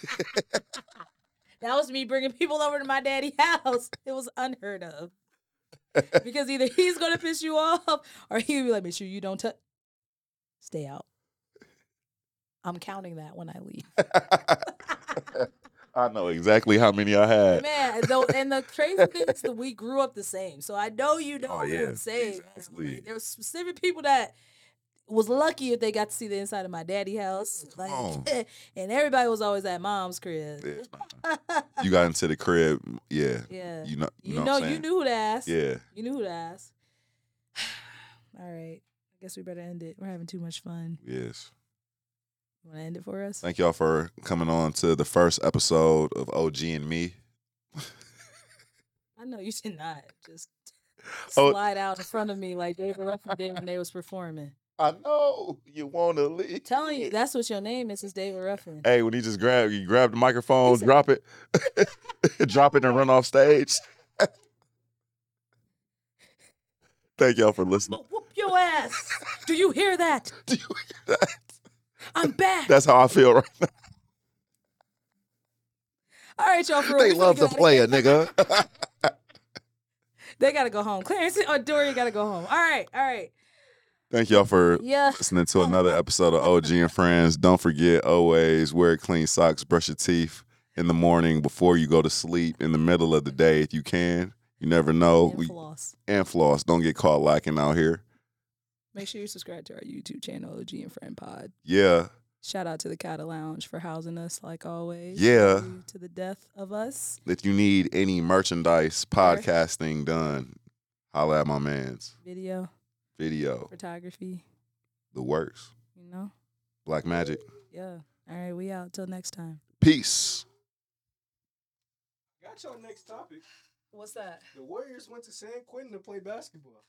That was me bringing people over to my daddy house. It was unheard of. because either he's going to piss you off or he'll be like, make sure you don't touch. Stay out. I'm counting that when I leave. I know exactly how many I had. Man, though, and the crazy thing is that we grew up the same. So I know you oh, know Oh, what yeah, I'm saying. exactly. Like, there were specific people that was lucky if they got to see the inside of my daddy house. Like, and everybody was always at mom's crib. Yeah. You got into the crib, yeah. Yeah. You know, you, You know, know, what I'm you knew who to ask. Yeah. You knew who to ask. All right. I guess we better end it. We're having too much fun. Yes. You want to end it for us? Thank y'all for coming on to the first episode of OG and me. I know you should not just Oh. slide out in front of me like David Ruffin did when they was performing. I know you want to leave. Telling you, that's what your name is. Is David Ruffin. Hey, when you just grab, you grab the microphone, He said- drop it, drop it, and run off stage. Thank y'all for listening. But whoop your ass! Do you hear that? Do you hear that? I'm back. That's how I feel right now. All right, y'all. For They love to play here. a nigga. They gotta go home. Clarence or Dory gotta go home. All right, all right. Thank y'all for Yeah. listening to another episode of OG and Friends. Don't forget, always wear clean socks, brush your teeth in the morning before you go to sleep, in the middle of the day if you can. You never know. And We floss. and floss. Don't get caught lacking out here. Make sure you subscribe to our YouTube channel, OG and Friend Pod. Yeah. Shout out to the KYDA Lounge for housing us like always. Yeah. To the death of us. If you need any merchandise, podcasting done, holla at my man's Video, video. photography, The works. you know? Black Magic. Yeah. All right, we out. Till next time. Peace. Got your next topic. What's that? The Warriors went to San Quentin to play basketball.